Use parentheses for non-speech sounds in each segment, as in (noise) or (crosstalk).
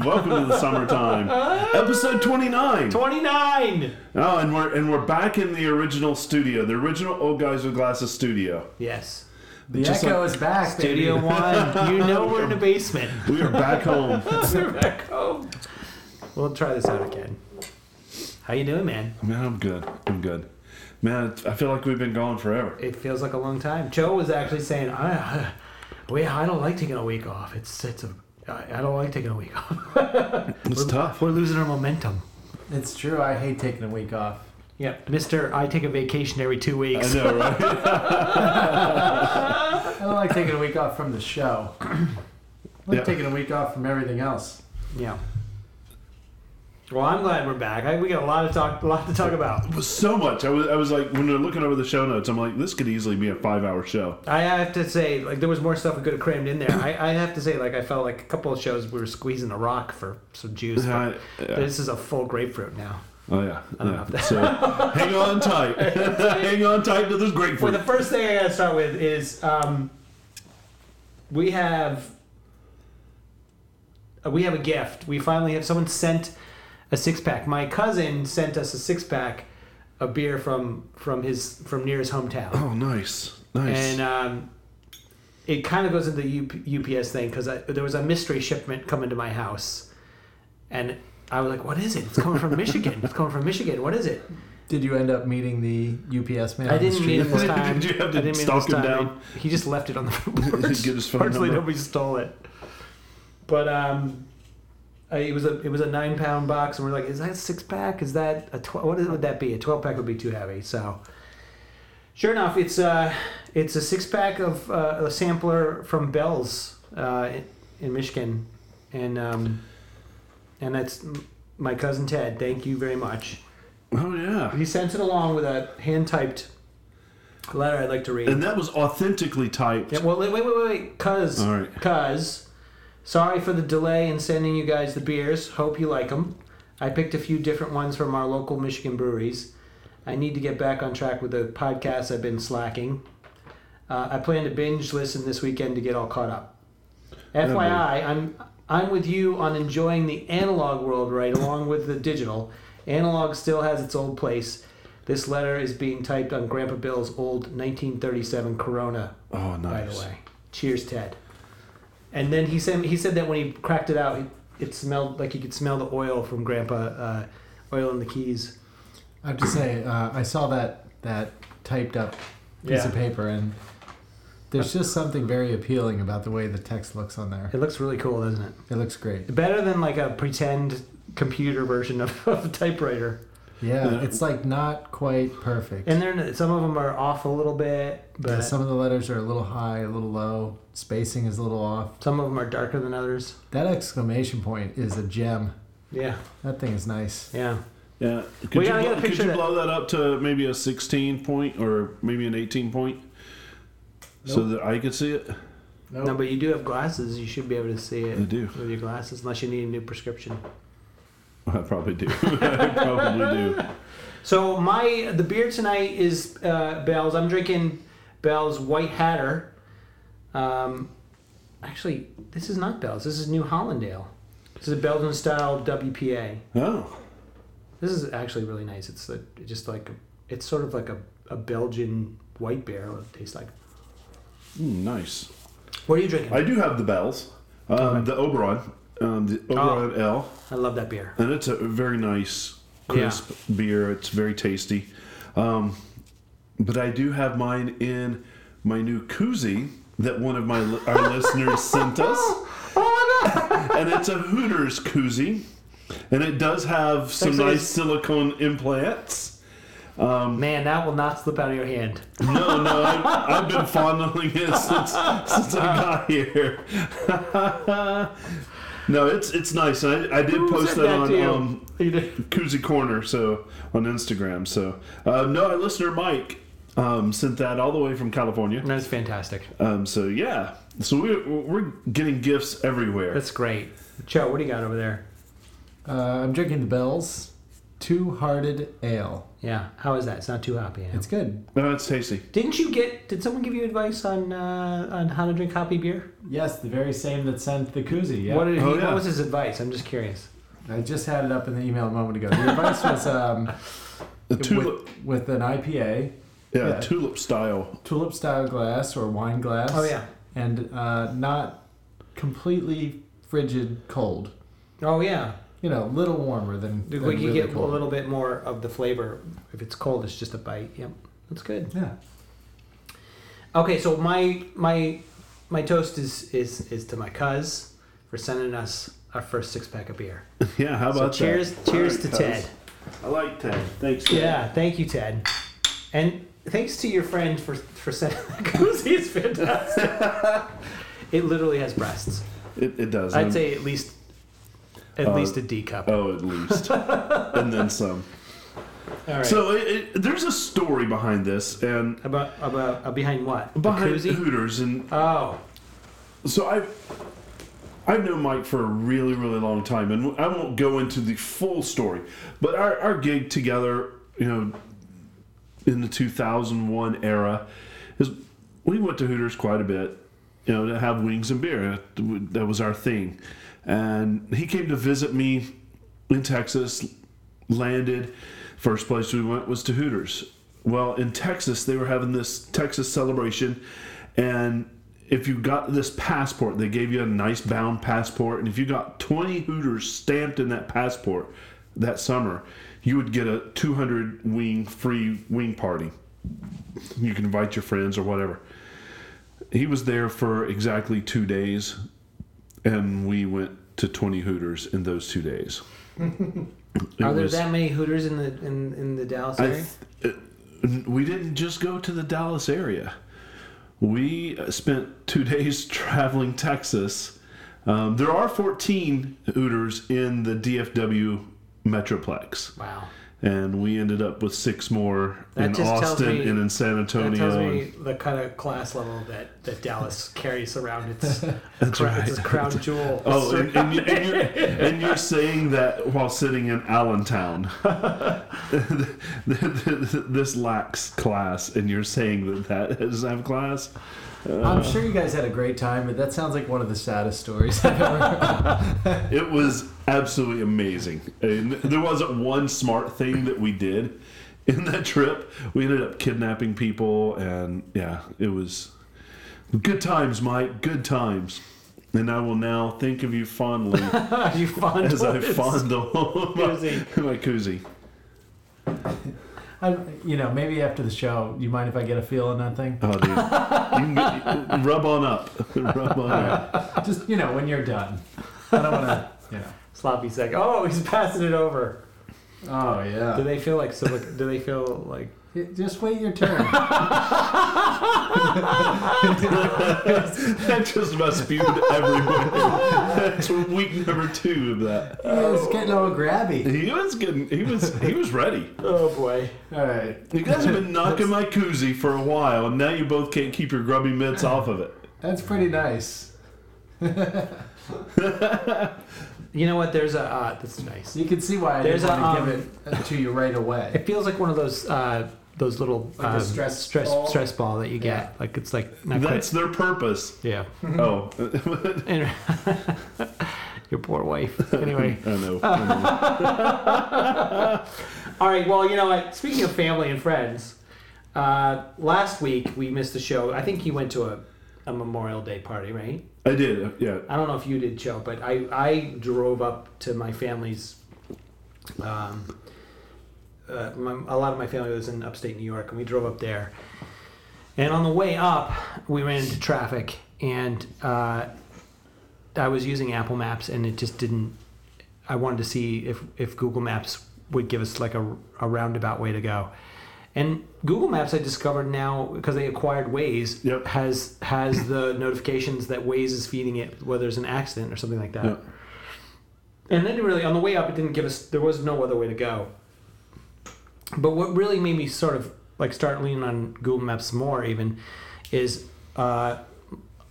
Welcome to the summertime, (laughs) episode twenty-nine. Twenty-nine. Oh, and we're and we're back in the original studio, the original old guys with glasses studio. Yes. The Just echo like- is back. Studio baby. One. (laughs) You know we're in the (laughs) basement. We are back home. We're back home. We'll try this out again. How you doing, man? Man, I'm good. I'm good. Man, I feel like we've been gone forever. It feels like a long time. Joe was actually saying, "I, I, I don't like taking a week off. It's it's a, I, I don't like taking a week off. (laughs) It's tough. We're losing our momentum." It's true. I hate taking a week off. Yep, Mister. I take a vacation every two weeks. I weeks. know, right? (laughs) I don't like taking a week off from the show. (clears throat) I like Yeah. taking a week off from everything else. Yeah. Well, I'm glad we're back. I, we got a lot to talk, a lot to talk about. so much. I was, I was like, when we are looking over the show notes, I'm like, this could easily be a five-hour show. I have to say, like, there was more stuff we could have crammed in there. I, I have to say, like, I felt like a couple of shows we were squeezing a rock for some juice. But I- yeah. This is a full grapefruit now. Oh yeah. I don't know yeah. if So hang on tight. (laughs) hang on tight to this Well, grapefruit. the first thing I gotta start with is um, we have uh, we have a gift. We finally have someone sent a six pack. My cousin sent us a six pack of beer from from his from near his hometown, oh, nice, nice. and um, it kind of goes into the UP, UPS thing because there was a mystery shipment coming to my house, and I was like, "What is it? It's coming from Michigan. It's coming from Michigan. What is it?" Did you end up meeting the UPS man? I didn't meet him this time. (laughs) Did you have to I didn't meet stalk this him time. down? He just left it on the (laughs) porch. Get his phone Fortunately, number? nobody stole it. But um, I, it was a it was a nine pound box, and we're like, is that a six pack? Is that a twelve? What would that be? A twelve pack would be too heavy. So, sure enough, it's uh it's a six pack of uh, a sampler from Bell's uh, in, in Michigan, and um, and that's my cousin Ted. Thank you very much. oh yeah. He sent it along with a hand typed letter I'd like to read. And that was authentically typed. yeah, well, wait, wait, wait, wait, cuz, All right. cuz, sorry for the delay in sending you guys the beers. Hope you like them. I picked a few different ones from our local Michigan breweries. I need to get back on track with the podcast. I've been slacking. Uh, I plan to binge listen this weekend to get all caught up. FYI, I'm I'm with you on enjoying the analog world right along with the digital. Analog still has its old place. This letter is being typed on Grandpa Bill's old 1937 Corona Oh, nice. by the way. Cheers, Ted. And then he said he said that when he cracked it out, it, it smelled like you could smell the oil from Grandpa uh, oil in the keys. I have to say, uh, I saw that that typed up piece Yeah. of paper, and there's just something very appealing about the way the text looks on there. It looks really cool, doesn't it? It looks great. Better than like a pretend computer version of, (laughs) of a typewriter. Yeah, Yeah. it's like not quite perfect. And then some of them are off a little bit, but Yeah, some of the letters are a little high, a little low. Spacing is a little off. some of them are darker than others. That exclamation point is a gem. Yeah, That thing is nice. yeah. Yeah. Could We you, gotta blow, get a could you that- blow that up to maybe a 16 point or maybe an 18 point? So that I could see it? No, but you do have glasses. You should be able to see it I do. with your glasses, unless you need a new prescription. (laughs) I probably do. (laughs) I probably do. So my the beer tonight is uh, Bell's. I'm drinking Bell's White Hatter. Um, actually, this is not Bell's. This is New Holland Ale. This is a Belgian style WPA. Oh. This is actually really nice. It's a, just like it's sort of like a, a Belgian white beer. It tastes like. Mm, nice. What are you drinking? I do have the Bell's. Um, The Oberon. Um, the Oberon Ale. I love that beer. And it's a very nice, crisp beer. It's very tasty. Um, but I do have mine in my new koozie that one of my our (laughs) listeners sent us. (laughs) and it's a Hooters koozie. And it does have some nice silicone implants. Man, that will not slip out of your hand. No, no, I, I've been fondling it since (laughs) since I got here. No, it's it's nice. And I, I did Who post that that on um, You did. Koozie Corner, so on Instagram. So uh, no, our listener Mike um, sent that all the way from California. That's fantastic. Um, so yeah, so we're we're getting gifts everywhere. That's great. Joe, what do you got over there? Uh, I'm drinking the Bell's Two Hearted Ale. Yeah. How is that? It's not too hoppy. Yeah. It's good. No, it's tasty. Didn't you get? Did someone give you advice on uh, on how to drink hoppy beer? Yes, the very same that sent the koozie. Yeah. What did he? Oh, yeah. What was his advice? I'm just curious. I just had it up in the email a moment ago. The advice was um, (laughs) The tulip, with, with an IPA, yeah, yeah. tulip style. tulip style glass or wine glass. Oh yeah. And uh, not completely frigid cold. Oh yeah. You know, a little warmer than. We than can really get cold. a little bit more of the flavor. If it's cold, it's just a bite. Yep. That's good. Yeah. Okay, so my my my toast is is is to my cuz for sending us our first six pack of beer. (laughs) Yeah, how So about cheers, that? cheers All to right, Ted. I like Ted. Thanks. Ted. Yeah, thank you, Ted. And thanks to your friend for for sending (laughs) that koozie. It's fantastic. (laughs) it literally has breasts. It, it does. I'd I'm- say at least at Uh, least a D cup. Oh, at least, (laughs) and then some. All right. So it, it, there's a story behind this, and about about uh, behind what? Behind? Hooters, and Oh, so I've I've known Mike for a really really long time, and I won't go into the full story, but our our gig together, you know, in the 2001 era, is we went to Hooters quite a bit, you know, to have wings and beer. That was our thing, and he came to visit me in Texas, landed. First place we went was to Hooters. Well, in Texas, they were having this Texas celebration, and if you got this passport, they gave you a nice bound passport, and if you got 20 Hooters stamped in that passport that summer, you would get a 200 wing free wing party. You can invite your friends or whatever. He was there for exactly two days, and we went to 20 Hooters in those two days. (laughs) Are there was- that many Hooters in the in, in the Dallas area? th- uh, we didn't just go to the Dallas area. We uh, spent two (laughs) days traveling Texas. Um, there are 14 Hooters in the DFW Metroplex, wow. and we ended up with six more That in Austin me- and in San Antonio. That tells me the kind of class level that, that Dallas (laughs) carries around its That's crown, right. its crown jewel. (laughs) Oh, and, and, you, and, you're, and you're saying that while sitting in Allentown. (laughs) this lacks class, and you're saying that that doesn't have class? I'm uh, sure you guys had a great time, but that sounds like one of the saddest stories I've ever heard. It was absolutely amazing. And there wasn't one smart thing that we did in that trip. We ended up kidnapping people, and yeah, it was good times, Mike. Good times. And I will now think of you fondly (laughs) you fondle as I its fondle (laughs) my, koozie. my koozie. I, you know, maybe after the show, you mind if I get a feel on that thing? Oh, dude. You can get, (laughs) rub on up. rub on up. Just you know, when you're done. I don't want to, you know. sloppy second. Oh, he's passing it over. Oh yeah. Do they feel like silic- Do they feel like? Just wait your turn. (laughs) That just about spewed everywhere. That's week number two of that. It's getting all grabby. He was getting. He was. He was ready. Oh boy. All right. You guys have been (laughs) knocking my koozie for a while, and now you both can't keep your grubby mitts off of it. That's pretty nice. (laughs) You know what? There's a. Uh, that's nice. You can see why I There's didn't a, want to um, give it to you right away. It feels like one of those. Uh, those little Like um, stress stress ball? stress ball that you get. Yeah. Like it's like not That's quite. their purpose. Yeah. Oh, (laughs) (laughs) And- (laughs) Your poor wife. Anyway. I know. I know. All right. Well, you know what? Speaking of family and friends, uh, last week we missed the show. I think you went to a, a Memorial Day party, right? I did. Yeah. I don't know if you did, Joe, but I, I drove up to my family's. Um, uh, my, a lot of my family lives in upstate New York, and we drove up there. And on the way up, we ran into traffic, and uh, I was using Apple Maps, and it just didn't. I wanted to see if, if Google Maps would give us like a, a roundabout way to go. And Google Maps, I discovered now because they acquired Waze, Yep. has has the notifications that Waze is feeding it whether there's an accident or something like that. Yeah. And then really on the way up, it didn't give us. There was no other way to go. But what really made me sort of like start leaning on Google Maps more even is uh,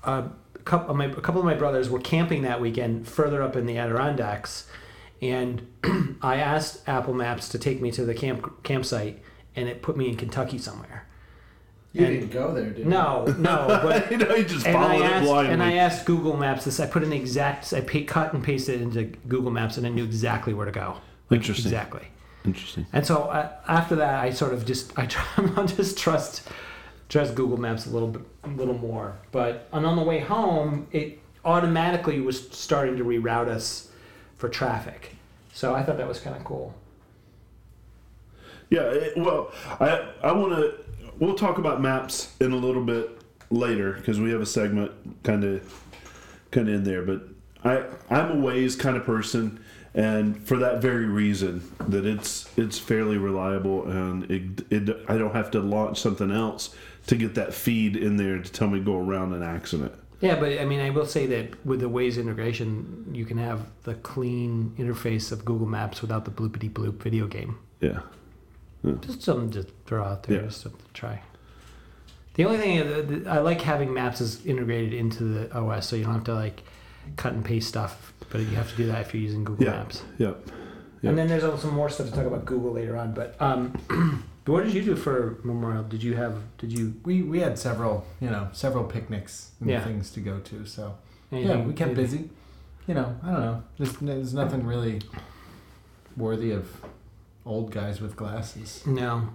a couple of my a couple of my brothers were camping that weekend further up in the Adirondacks, and (clears throat) I asked Apple Maps to take me to the camp campsite, and it put me in Kentucky somewhere. You And- didn't go there, did you? No, no, but (laughs) you know, you just and I followed it asked blindly. and I asked Google Maps this. I put in exact. I pa- cut and pasted it into Google Maps, and I knew exactly where to go. Like, Interesting. Exactly. Interesting. And so uh, after that, I sort of just I try, (laughs) I just trust trust Google Maps a little bit, a little more. But and on the way home, it automatically was starting to reroute us for traffic. So I thought that was kind of cool. Yeah, it, well, I I want to. We'll talk about maps in a little bit later because we have a segment kind of kind of in there. But I I'm a Waze kind of person, and for that very reason that it's it's fairly reliable and it, it I don't have to launch something else to get that feed in there to tell me to go around an accident. Yeah, but I mean, I will say that with the Waze integration, you can have the clean interface of Google Maps without the bloopity bloop video game. Yeah. Just something to throw out there, Yeah. just something to try. The only thing uh, that I like having maps is integrated into the OS, so you don't have to like cut and paste stuff. But you have to do that if you're using Google Yeah. Maps. Yep. Yeah. And then there's also more stuff to talk about Google later on. But um, (clears throat) what did you do for Memorial? Did you have? Did you? We we had several, you know, several picnics and Yeah. things to go to. So yeah, we kept anything- busy. You know, I don't know. There's, there's nothing really worthy of old guys with glasses. No,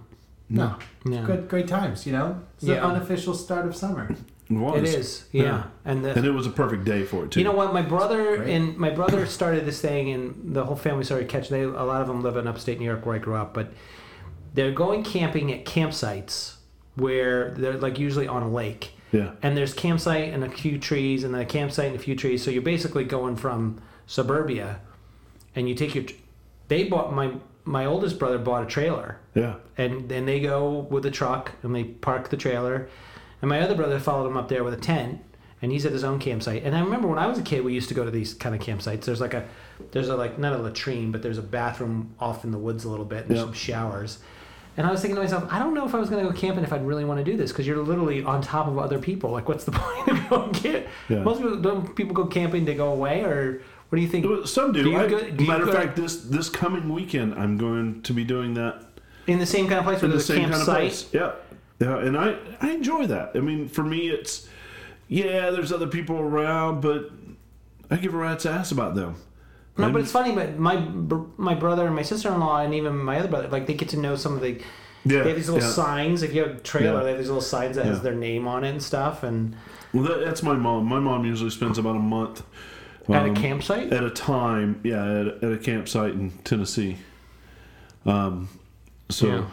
No, no. good, great times. You know, it's the unofficial start of summer. It was. It is. Yeah, Yeah. and the And it was a perfect day for it too. You know what? My brother and my brother started this thing, and the whole family started catching. They, a lot of them live in upstate New York, where I grew up, but they're going camping at campsites where they're like usually on a lake, Yeah. and there's campsite and a few trees, and then a campsite and a few trees. So you're basically going from suburbia, and you take your. They bought my my oldest brother bought a trailer, Yeah. and then they go with a truck and they park the trailer. And my other brother followed him up there with a tent, and he's at his own campsite. And I remember when I was a kid, we used to go to these kind of campsites. There's like a, there's a like not a latrine, but there's a bathroom off in the woods a little bit, and there's some showers. And I was thinking to myself, I don't know if I was going to go camping if I'd really want to do this because you're literally on top of other people. Like, what's the (laughs) point of going camp? Yeah. Most people don't people go camping to go away, or what do you think? Well, Some do. Do you I, go- do matter of fact, this this coming weekend, I'm going to be doing that In the same kind of place where in the same kind of place. Yeah, yeah, and I I enjoy that. I mean, for me, it's yeah. There's other people around, but I give a rat's ass about them. No, I'm- but it's funny. But my my brother and my sister in law and even my other brother, like they get to know some of the. yeah, They have these little yeah. signs. If you have a trailer, Yeah. they have these little signs that has their name on it and stuff. And Well, that, that's my mom. My mom usually spends about a month at a um, campsite. at a time. Yeah, at, at a campsite in Tennessee. Um, so. Yeah.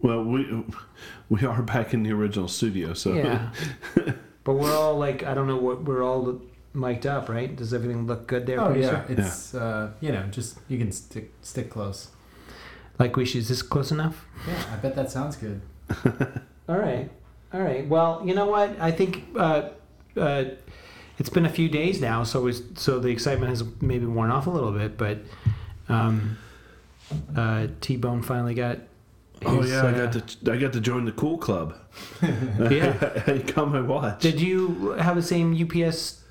Well, we we are back in the original studio, so yeah, (laughs) but we're all like I don't know what we're all mic'd up, right? Does everything look good there? Oh producer? yeah, it's uh, you know, just you can stick stick close. Like we should. Is this close enough? Yeah, I bet that sounds good. (laughs) All right, all right. Well, you know what? I think uh, uh, it's been a few days now, so it's, so the excitement has maybe worn off a little bit. But um, uh, T Bone finally got. Oh yeah, I uh, got to I got to join the cool club. (laughs) (laughs) Yeah. I got my watch. Did you have the same UPS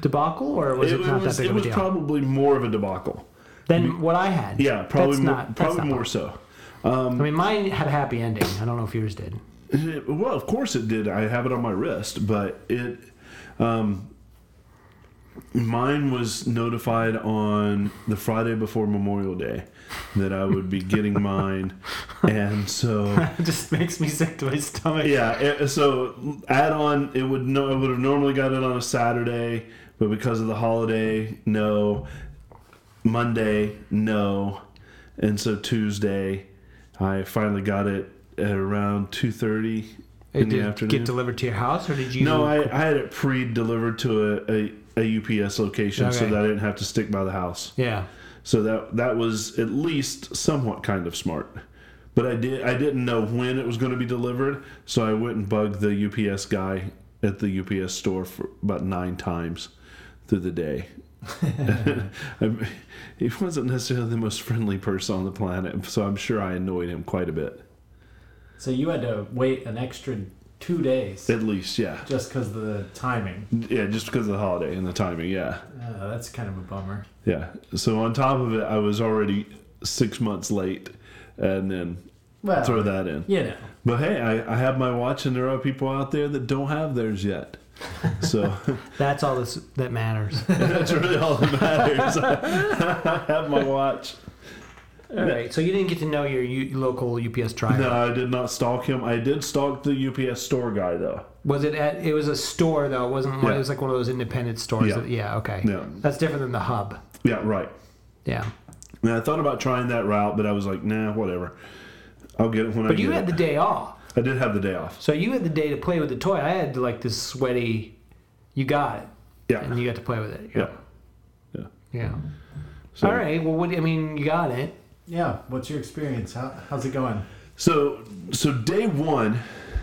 debacle, or was it, not was, that big it of a was deal? probably more of a debacle. than what I had. Yeah, probably more, not, probably not more bad. so. I mean, mine had a happy ending. I don't know if yours did. Well, of course it did. I have it on my wrist, but it um, mine was notified on the Friday before Memorial Day that I would be getting mine, and so (laughs) it just makes me sick to my stomach. yeah. It, so add on, it would no, I would have normally got it on a Saturday, but because of the holiday, no. Monday, no, and so Tuesday, I finally got it at around two thirty in the did afternoon. get delivered to your house, or did you? no, I, I had it pre-delivered to a, a, a UPS location so that I didn't have to stick by the house. Yeah. So that that was at least somewhat kind of smart. But I did I didn't know when it was going to be delivered, so I went and bugged the UPS guy at the UPS store for about nine times through the day. I- (laughs) (laughs) he wasn't necessarily the most friendly person on the planet, so I'm sure I annoyed him quite a bit. So you had to wait an extra two days at least. Yeah, just because of the timing. yeah, just because of the holiday and the timing. Yeah, Uh, that's kind of a bummer. yeah. So on top of it, I was already six months late, and then Well, throw that in. You know, But hey, I, I have my watch, and there are people out there that don't have theirs yet. (laughs) So (laughs) That's all this, that matters. (laughs) that's really all that matters. I have my watch. All right. So you didn't get to know your U- local UPS driver. No, I did not stalk him. I did stalk the UPS store guy though. Was it at? It was a store though. It wasn't. one It was like one of those independent stores. Yeah. That, yeah. Okay. Yeah, That's different than the hub. yeah, right. Yeah. And I thought about trying that route, but I was like, nah, whatever. I'll get it when I But you it. had the day off, I did have the day off. so you had the day to play with the toy. I had like this sweaty. You got it, Yeah, and you got to play with it. yeah. Yeah. Yeah. So, All right. Well, what? I mean, you got it. Yeah. What's your experience? How, how's it going? So, so day one,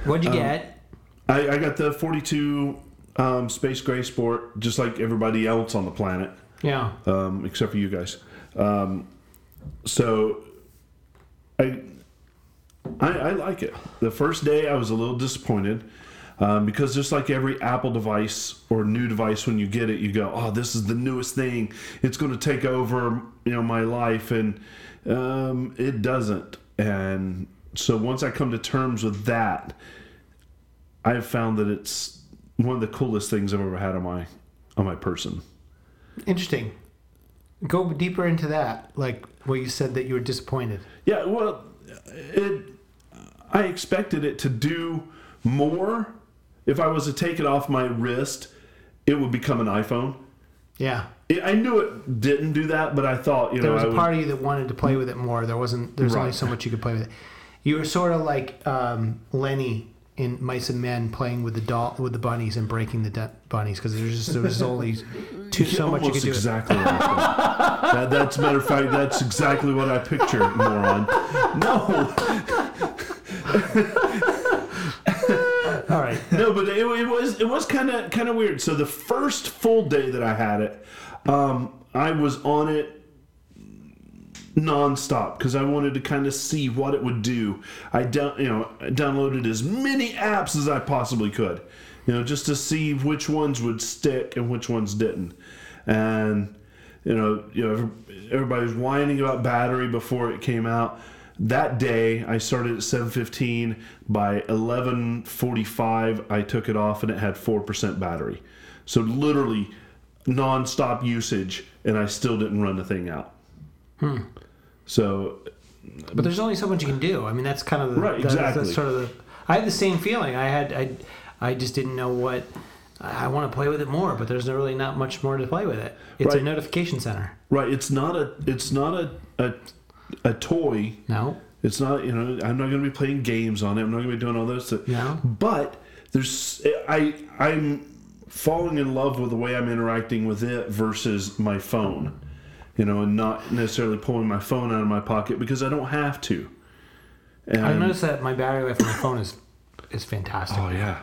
What'd you Um, get? I, I got the 42 um, Space Gray Sport, just like everybody else on the planet, Yeah. um, except for you guys. Um, so, I, I I like it. The first day, I was a little disappointed. Um, because just like every Apple device or new device, when you get it, you go, "Oh, this is the newest thing. It's going to take over, you know, my life," and um, it doesn't. And so once I come to terms with that, I've found that it's one of the coolest things I've ever had on my on my person. Interesting. Go deeper into that. Like where you said that you were disappointed. Yeah, well, it. I expected it to do more. If I was to take it off my wrist, it would become an iPhone. Yeah. It, I knew it didn't do that, but I thought you There know there was a would- part of you that wanted to play with it more. There wasn't. There's only Right. so much you could play with it. You were sort of like um, Lenny in Mice and Men playing with the doll with the bunnies and breaking the du- bunnies because there's just there was only (laughs) too so much you could do. exactly. like that. (laughs) that, that's a matter of fact. That's exactly what I picture, moron. No, (laughs) All right. no, but it, it was it was kind of kind of weird. So the first full day that I had it, um, I was on it nonstop because I wanted to kind of see what it would do. I you know I downloaded as many apps as I possibly could, you know, just to see which ones would stick and which ones didn't, and you know you know everybody was whining about battery before it came out. That day, I started at 7:15. By 11:45, I took it off, and it had four percent battery. So literally, non-stop usage, and I still didn't run the thing out. Hmm. So But there's only so much you can do. I mean, that's kind of the, Right, that's- exactly. That's sort of the. I had the same feeling. I had I, I just didn't know what. I want to play with it more, but there's really not much more to play with it. It's a notification center. right, it's not a it's not a a, a toy. No, It's not you know I'm not going to be playing games on it. I'm not going to be doing all those stuff. no. But there's I I'm falling in love with the way I'm interacting with it versus my phone. You know, and not necessarily pulling my phone out of my pocket because I don't have to. And, I noticed that my battery life on my phone is is fantastic. Oh yeah.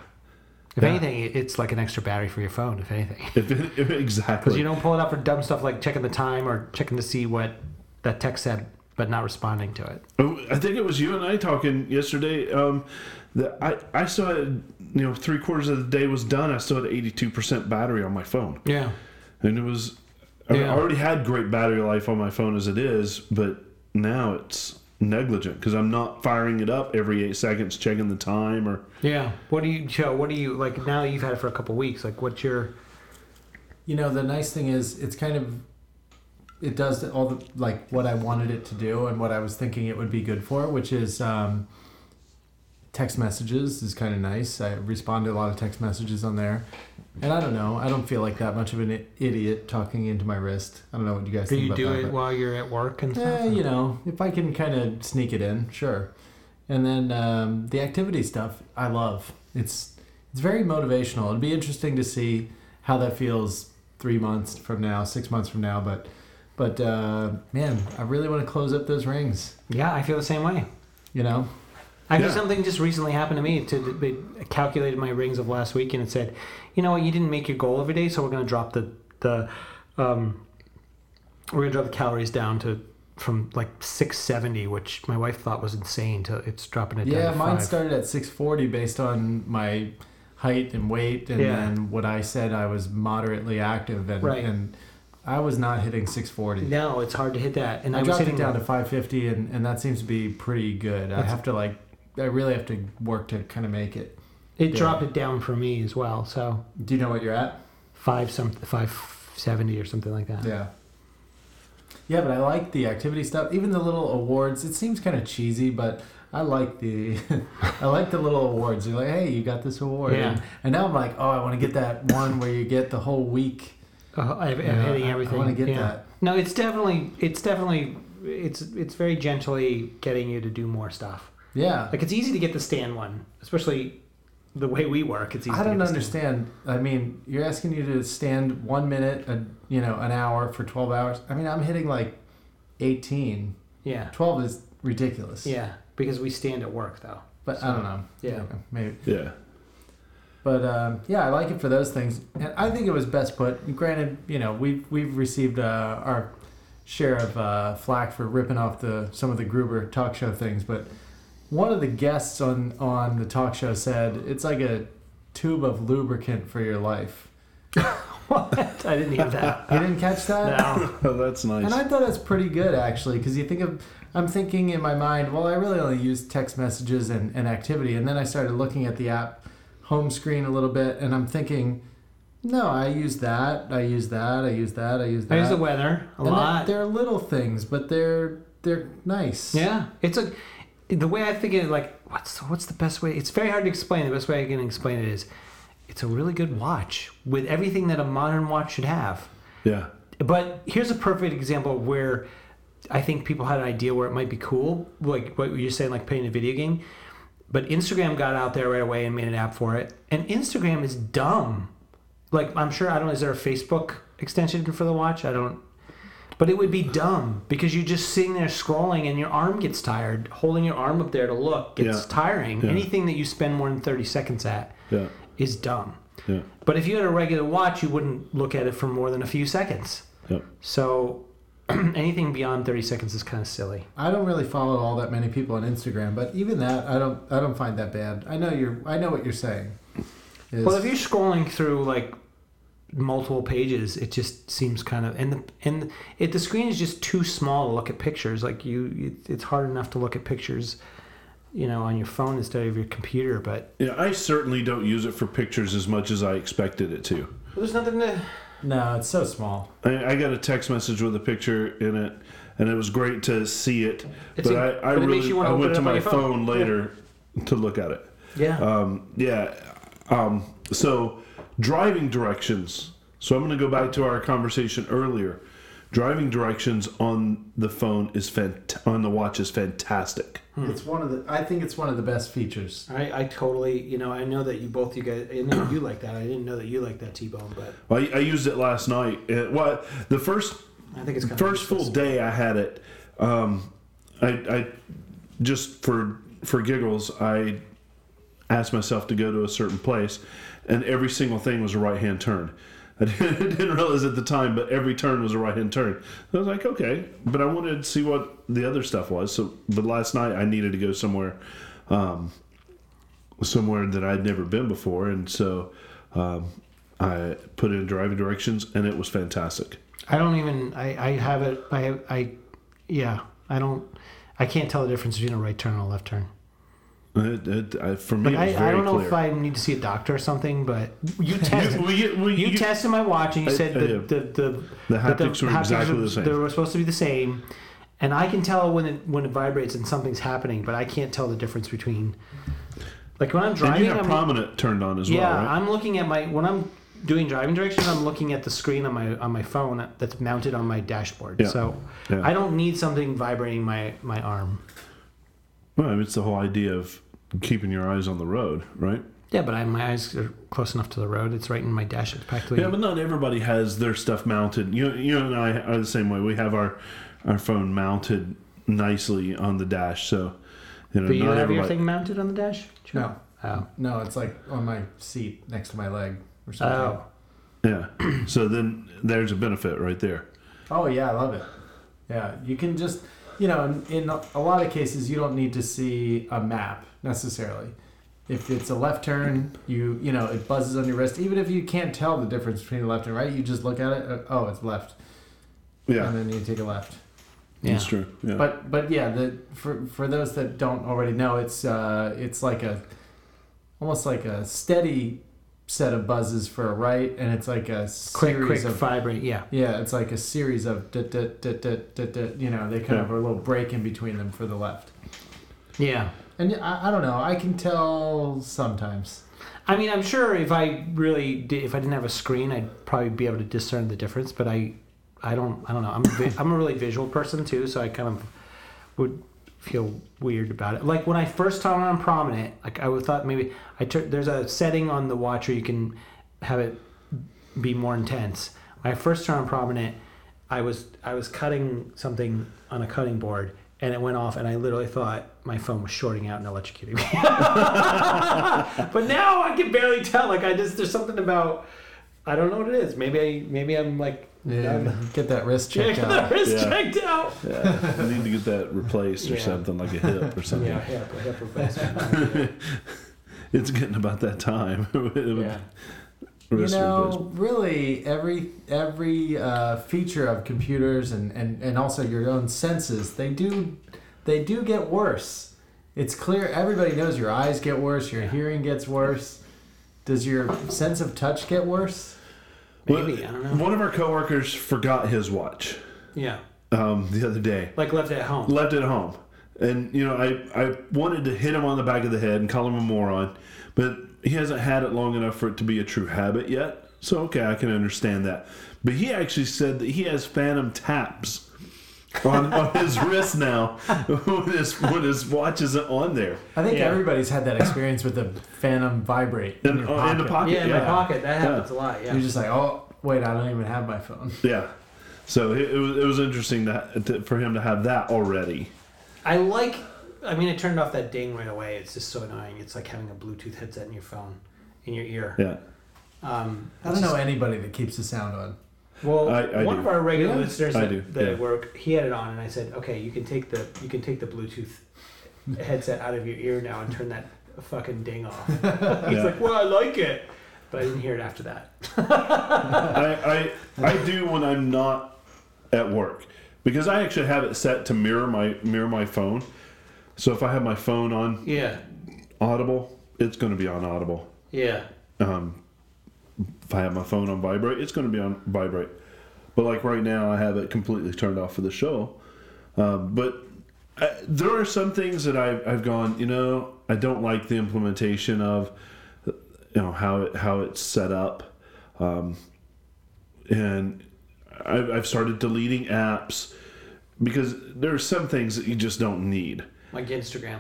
If yeah. anything, it's like an extra battery for your phone. If anything, (laughs) If it, if exactly. because you don't pull it out for dumb stuff like checking the time or checking to see what that text said, but not responding to it. Oh, I think it was you and I talking yesterday. Um, that I I still had you know three quarters of the day was done. I still had eighty two percent battery on my phone, Yeah. and it was yeah. I already had great battery life on my phone as it is, but now it's negligent because I'm not firing it up every eight seconds, checking the time or Yeah. What do you, Joe? What do you like now? You've had it for a couple weeks. Like, what's your? You know, the nice thing is it's kind of it does all the like what I wanted it to do and what I was thinking it would be good for, which is um, text messages is kind of nice. I respond to a lot of text messages on there, and I don't know. I don't feel like that much of an idiot talking into my wrist. I don't know what you guys Do think you about do that. it while you're at work and stuff? Eh, you know, if I can kind of sneak it in, sure. And then um, the activity stuff, I love. It's it's very motivational. It'd be interesting to see how that feels three months from now, six months from now. But but uh, man, I really want to close up those rings. yeah, I feel the same way. You know, Actually, Yeah. something just recently happened to me. To it calculated my rings of last week, and it said, "You know what? You didn't make your goal every day, so we're going to drop the the um, we're going to drop the calories down to from like 670, which my wife thought was insane. To it's dropping it Yeah, mine five. started at 640 based on my height and weight, and Yeah. then what I said I was moderately active, and, Right. and I was not hitting 640. no, it's hard to hit that. And I, I was dropped hitting it down to 550, and, and that seems to be pretty good. I have to like, I really have to work to kind of make it. It Yeah. dropped it down for me as well. So Do you know what you're at? five some five seventy or something like that. Yeah. Yeah, but I like the activity stuff. Even the little awards. It seems kind of cheesy, but I like the (laughs) I like the little awards. You're like, hey, you got this award. Yeah. And, and now I'm like, oh, I want to get that one where you get the whole week. Uh, I, I'm hitting I- I wanna get yeah. that. No, it's definitely it's definitely it's it's very gently getting you to do more stuff. Yeah. Like it's easy to get the stand one, especially the way we work. It's easy. I don't get the understand. I mean, you're asking you to stand one minute, a, you know, an hour for 12 hours. I mean, I'm hitting like 18. Yeah, 12 is ridiculous. yeah, because we stand at work though. But I don't know. yeah. Maybe. Yeah. But um, yeah, I like it for those things, and I think it was best put. Granted, you know, we've we've received uh, our share of uh, flack for ripping off the some of the Gruber talk show things, but one of the guests on on the talk show said it's like a tube of lubricant for your life. (laughs) What? I didn't hear that. (laughs) You didn't catch that? no. Oh, that's nice. And I thought that's pretty good actually, because you think of, I'm thinking in my mind, well, I really only use text messages and, and activity. And then I started looking at the app home screen a little bit, and I'm thinking, no, I use that, I use that, I use that, I use that. I use the weather a And lot. They're, they're little things, but they're they're nice. Yeah, it's a the way I think it. Like, what's what's the best way? It's very hard to explain. The best way I can explain it is, it's a really good watch with everything that a modern watch should have. yeah. But here's a perfect example where I think people had an idea where it might be cool, like what you're saying, like playing a video game. But Instagram got out there right away and made an app for it, and Instagram is dumb. Like I'm sure I don't know. Is there a Facebook extension for the watch? I don't. But it would be dumb because you're just sitting there scrolling and your arm gets tired. Holding your arm up there to look gets Yeah. tiring. Yeah. Anything that you spend more than 30 seconds at Yeah. is dumb. Yeah. But if you had a regular watch, you wouldn't look at it for more than a few seconds. Yep. So (clears throat) anything beyond 30 seconds is kind of silly. I don't really follow all that many people on Instagram, but even that, I don't I don't find that bad. I know you're I know what you're saying. Is- Well, if you're scrolling through like multiple pages, it just seems kind of and the and it the screen is just too small to look at pictures. Like you, it, it's hard enough to look at pictures, you know, on your phone instead of your computer. But Yeah. I certainly don't use it for pictures as much as I expected it to. there's nothing to. no, it's so small. I, I got a text message with a picture in it, and it was great to see it. It's but a- I, I but really I went to my phone. phone later to look at it. Yeah. Um, yeah. Um, so driving directions. So I'm going to go back to our conversation earlier. Driving directions on the phone is fant- on the watch is fantastic. It's one of the I think it's one of the best features. I, I totally, you know, I know that you both, you guys, I know you like that. I didn't know that you like that T-bone, but I, I used it last night. It, well, the first I think it's kind first of full day I had it, um, I, I just for for giggles I asked myself to go to a certain place, and every single thing was a right hand turn. (laughs) I didn't, realize at the time, but every turn was a right hand turn. I was like, okay, but I wanted to see what the other stuff was. So, but last night I needed to go somewhere, um, somewhere that I'd never been before, and so um, I put in driving directions, and it was fantastic. I don't even. I, I have it. I I yeah. I don't. I can't tell the difference between a right turn and a left turn. It, it, I, for me, Like it was I, very I don't know clear. if I need to see a doctor or something, but you (laughs) tested. well, you, well, you, you- tested my watch and you I- said I the, did. the, the, the that haptics were exactly were- the same. They were supposed to be the same, and I can tell when it when it vibrates and something's happening, but I can't tell the difference between. Like when I'm and driving, you have I'm, prominent turned on as yeah, well, right? I'm looking at my when I'm doing driving directions. I'm looking at the screen on my on my phone that's mounted on my dashboard. Yeah. So Yeah. I don't need something vibrating my my arm. well, I mean, it's the whole idea of keeping your eyes on the road, right? Yeah, but I, my eyes are close enough to the road. It's right in my dash. It's practically. Yeah, but not everybody has their stuff mounted. You, you and I are the same way. We have our our phone mounted nicely on the dash, so you know, But you not have your thing mounted on the dash? No, Oh. no, it's like on my seat next to my leg or something. Oh. Yeah, (clears throat) so then there's a benefit right there. Oh yeah, I love it. Yeah, you can just, you know, in, in a lot of cases, you don't need to see a map necessarily. If it's a left turn, you you know it buzzes on your wrist. Even if you can't tell the difference between left and right, you just look at it. uh, Oh, it's left, Yeah, and then you take a left. Yeah. that's true. Yeah. But but yeah, the for for those that don't already know, it's uh it's like a almost like a steady set of buzzes for a right, and it's like a Quick, series quick, of vibrate. Yeah. yeah, it's like a series of da, da, da, da, da, da, you know they kind Yeah. of have a little break in between them for the left. Yeah. And I, I don't know, I can tell sometimes. I mean, I'm sure if I really did, if I didn't have a screen, I'd probably be able to discern the difference. But I, I don't, I don't know. I'm, a I'm a really visual person too, so I kind of would feel weird about it. Like when I first turned on Prominent, like I thought maybe I tur- there's a setting on the watch where you can have it be more intense. When I first turned on Prominent, I was I was cutting something on a cutting board. And it went off, and I literally thought my phone was shorting out and electrocuting me. (laughs) but now I can barely tell. Like I just there's something about I don't know what it is. Maybe I maybe I'm like Yeah, I'm- get that wrist yeah, checked (laughs) the out. wrist Yeah. checked out. yeah, I need to get that replaced or Yeah. something like a hip or something. Yeah, hip, hip replacement. (laughs) It's getting about that time. yeah. You know, really, every every uh, feature of computers and, and, and also your own senses, they do they do get worse. It's clear everybody knows your eyes get worse, your hearing gets worse. Does your sense of touch get worse? Maybe I don't know. One of our coworkers forgot his watch Yeah, um, the other day. like left it at home. left it at home. And you know, I I wanted to hit him on the back of the head and call him a moron, but he hasn't had it long enough for it to be a true habit yet. So okay, I can understand that. But he actually said that he has phantom taps on, (laughs) on his wrist now when his when his watch isn't on there. I think Yeah. everybody's had that experience with the Phantom vibrate in, In, your pocket. in the pocket. yeah, in my pocket. That Yeah. happens a lot. Yeah. You're just like, oh, wait, I don't even have my phone. (laughs) Yeah. So it, it was it was interesting to, to, for him to have that already. I like. I mean, I turned off that ding right away. It's just so annoying. It's like having a Bluetooth headset in your phone, in your ear. Yeah. Um, I don't know anybody that keeps the sound on. Well, I- I one do. of our regular Yeah, listeners that, do, that yeah. work, he had it on, and I said, "Okay, you can take the you can take the Bluetooth (laughs) headset out of your ear now and turn that fucking ding off." (laughs) He's Yeah. like, "Well, I like it," but I didn't hear it after that. (laughs) I, I I do when I'm not at work because I actually have it set to mirror my mirror my phone. So if I have my phone on Yeah, Audible, it's going to be on Audible. yeah, Um, if I have my phone on vibrate, it's going to be on vibrate. But like right now, I have it completely turned off for the show. Um, but I, there are some things that I've, I've gone, you know, I don't like the implementation of, you know, how it how it's set up, um, and I've, I've started deleting apps because there are some things that you just don't need. Like Instagram.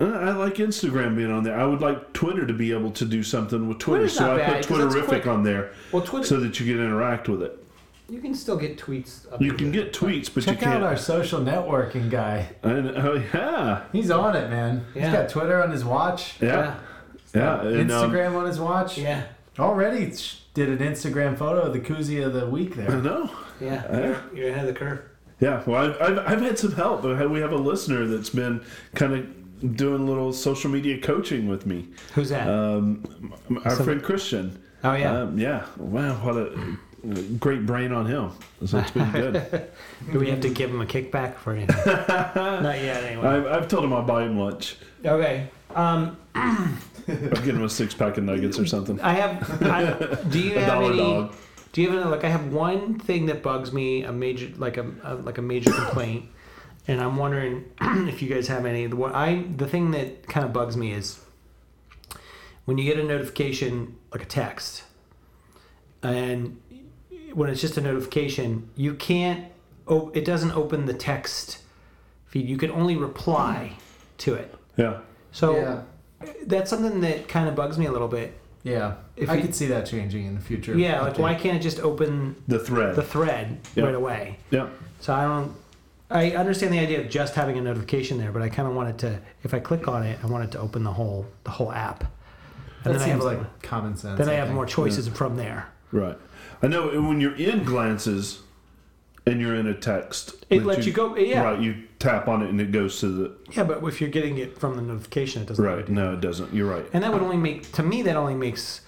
Uh, I like Instagram being on there. I would like Twitter to be able to do something with Twitter, Twitter's so not I bad, put 'cause Twitterrific on there Well, Twitter, so that you can interact with it. you can still get tweets. Up You can the- get tweets, but Check you can't. out our social networking guy. and, oh yeah, He's on it, man. Yeah. He's got Twitter on his watch, yeah, yeah. and, um, Instagram on his watch. yeah, Already did an Instagram photo of the koozie of the week there. I there. know. yeah. Yeah. You're, you're ahead of the curve. Yeah, well, I've, I've, I've had some help. We have a listener that's been kind of doing a little social media coaching with me. Who's that? Um, our So- friend Christian. oh yeah. Um, yeah. Wow, what a great brain on him. So it's been good. (laughs) Do we have to give him a kickback for anything? (laughs) Not yet, anyway. I've, I've told him I'll buy him lunch. Okay. Um, I'll get him a six pack of nuggets or something. I have. I, do you (laughs) A have dollar any? dog. Do you have any, like? I have one thing that bugs me, a major, like a, a like a major complaint, and I'm wondering (clears throat) if you guys have any. The what I the thing that kind of bugs me is when you get a notification, like a text, and when it's just a notification, you can't. Oh, it doesn't open the text feed. You can only reply to it. Yeah. So yeah, that's something that kind of bugs me a little bit. Yeah. If I you- could see that changing in the future. Yeah, like why can't it just open The thread. the thread Yeah. right away? yeah. So I don't. I understand the idea of just having a notification there, but I kind of wanted to. If I click on it, I want it to open the whole the whole app, That and then I have seems like like common sense. then I have think. more choices from there. Right. I know when you're in glances, and you're in a text. It that lets you go- yeah. Right, you tap on it and it goes to the. Yeah, but if you're getting it from the notification, it doesn't. Right, no, it doesn't. You're right. And that would only make to me that only makes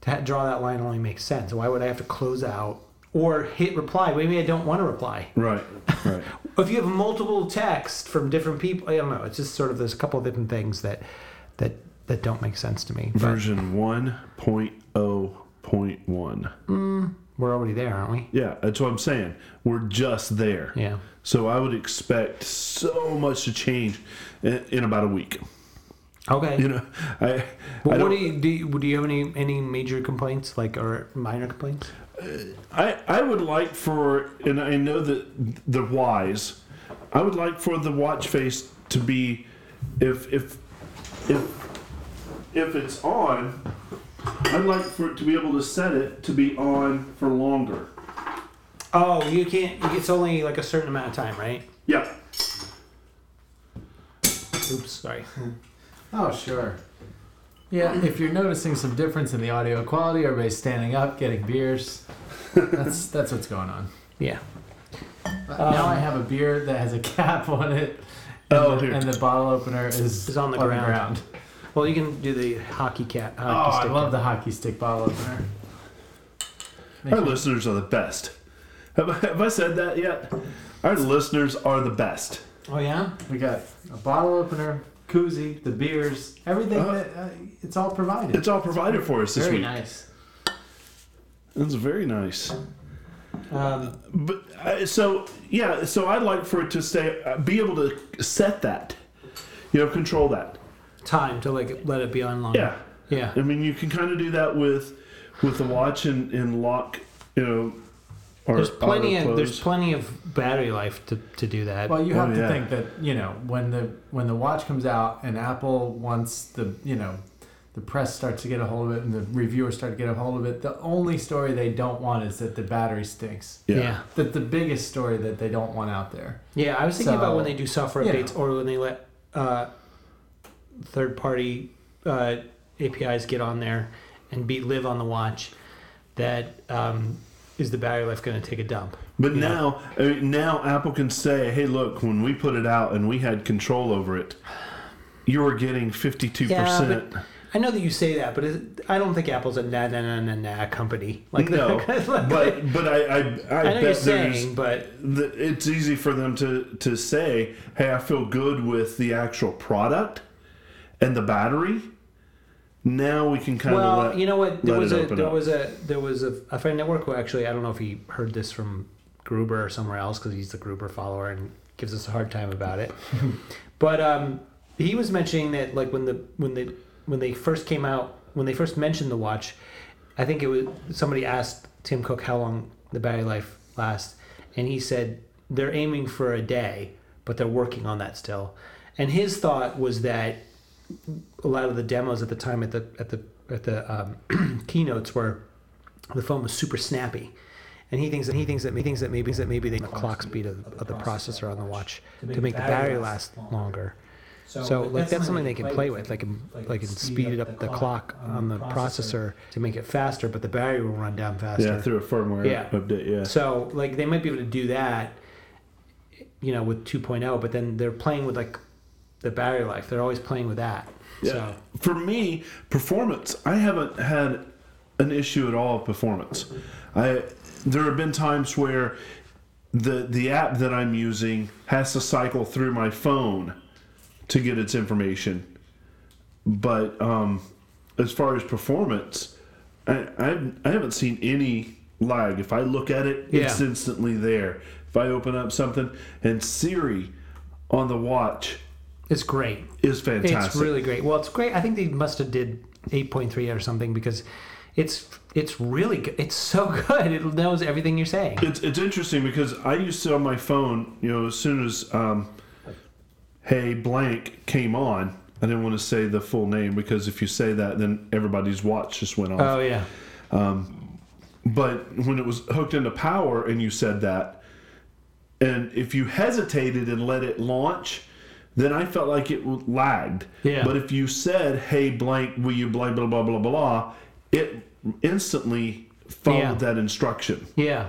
to draw that line only makes sense. Why would I have to close out or hit reply? Maybe I don't want to reply. Right, right. (laughs) If you have multiple text from different people, I don't know. It's just sort of there's a couple of different things that that that don't make sense to me. But Version 1.0.1. we're already there, aren't we? Yeah, that's what I'm saying. We're just there. Yeah. So I would expect so much to change in, in about a week. Okay. You know, I. I But what do you do? You, do you have any any major complaints, like or minor complaints? Uh, I, I would like for, and I know that the wise, I would like for the watch face to be, if if if if it's on, I'd like for it to be able to set it to be on for longer. Oh, you can't. It's only like a certain amount of time, right? Yeah. Oops, sorry. (laughs) Oh, sure. Yeah, if you're noticing some difference in the audio quality, everybody's standing up, getting beers. That's (laughs) that's what's going on. Yeah. Uh, now I um, have a beer that has a (laughs) cap on it, and, Oh, the, here. and the bottle opener is, Is on the ground. Well, you can do the hockey cat. Oh, Hockey I stick love cat. the hockey stick bottle opener. Our listeners are the best. Have I, have I said that yet? Our listeners are the best. Oh yeah. We got a bottle opener, koozie, the beers, everything. Uh, that, uh, it's all provided. It's all provided for us this very week. nice. That's very nice. Um, But uh, so yeah, so I'd like for it to stay, uh, be able to set that, you know, control that. Time to like let it be on longer. Yeah, Yeah. I mean, you can kind of do that with with the watch and, and lock, you know, or There's plenty of there's plenty of battery life to, to do that. Well, you Oh, have to yeah. think that you know when the when the watch comes out and Apple wants the you know the press starts to get a hold of it and the reviewers start to get a hold of it. The only story they don't want is that the battery stinks. yeah. yeah. yeah. That the biggest story that they don't want out there. Yeah, I was thinking about when they do software you updates know. or when they let uh, third party uh, APIs get on there and be live on the watch. That um, is the battery life going to take a dump? But now, I mean, now Apple can say, "Hey, look, when we put it out and we had control over it, you were getting fifty-two percent." I know that you say that, but I don't think Apple's a na na na na na company. Like No, (laughs) like- but but I I, I, I know bet you're saying, but the, it's easy for them to to say, "Hey, I feel good with the actual product and the battery." Now we can kind well, of let you know what? There was a there up. was a there was a, a friend at work who actually I don't know if he heard this from Gruber or somewhere else because he's the Gruber follower and gives us a hard time about it. (laughs) but um, he was mentioning that like when the when the when they first came out when they first mentioned the watch, I think it was somebody asked Tim Cook how long the battery life lasts, and he said they're aiming for a day, but they're working on that still. And his thought was that a lot of the demos at the time at the at the at the um, (clears throat) keynotes were the phone was super snappy, and he thinks that he thinks that he thinks that maybe that maybe the clock speed of, of the processor on the watch to make the battery last longer. So like that's something they can play with. They can they can speed up the clock on the processor to make it faster, but the battery will run down faster. yeah through a firmware Yeah. update. Yeah, So like they might be able to do that, you know, with 2.0, but then they're playing with like the battery life. They're always playing with that. Yeah. So For me, performance, I haven't had an issue at all of performance. I there have been times where the the app that I'm using has to cycle through my phone to get its information. But um, as far as performance, I, I I haven't seen any lag. If I look at it, it's instantly there. If I open up something and Siri on the watch it's great. is fantastic. It's really great. Well, it's great. I think they must have did 8.3 or something because it's it's really good. It's so (laughs) good. It knows everything you're saying. It's it's interesting because I used to on my phone, you know, as soon as um, hey blank came on, I didn't want to say the full name because if you say that, then everybody's watch just went off. Oh yeah. But when it was hooked into power and you said that, and if you hesitated and let it launch, then I felt like it lagged. Yeah. But if you said, "Hey blank, will you blah blah blah blah blah," it instantly followed Yeah. that instruction. Yeah.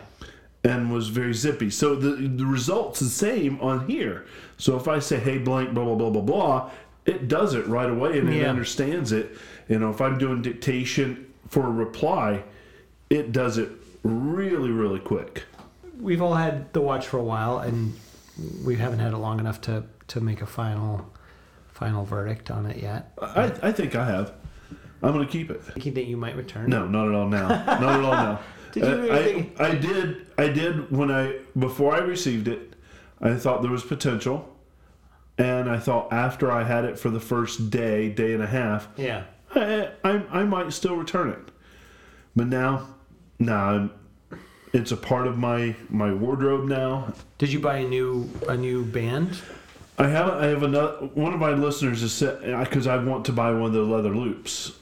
and was very zippy. So the the results the same on here. So if I say hey blank blah blah blah blah blah, it does it right away and it understands it. You know, if I'm doing dictation for a reply, it does it really really quick. We've all had the watch for a while, and we haven't had it long enough to to make a final final verdict on it yet. I I think I have. I'm gonna keep it. Thinking that you might return. No, not at all now. (laughs) Not at all now. Did you Uh, really I, think- I did. I did when I before I received it. I thought there was potential, and I thought after I had it for the first day, day and a half, Yeah. I I, I might still return it. But now, nah, it's a part of my my wardrobe now. Did you buy a new a new band? I have I have another one of my listeners has said because I want to buy one of the leather loops.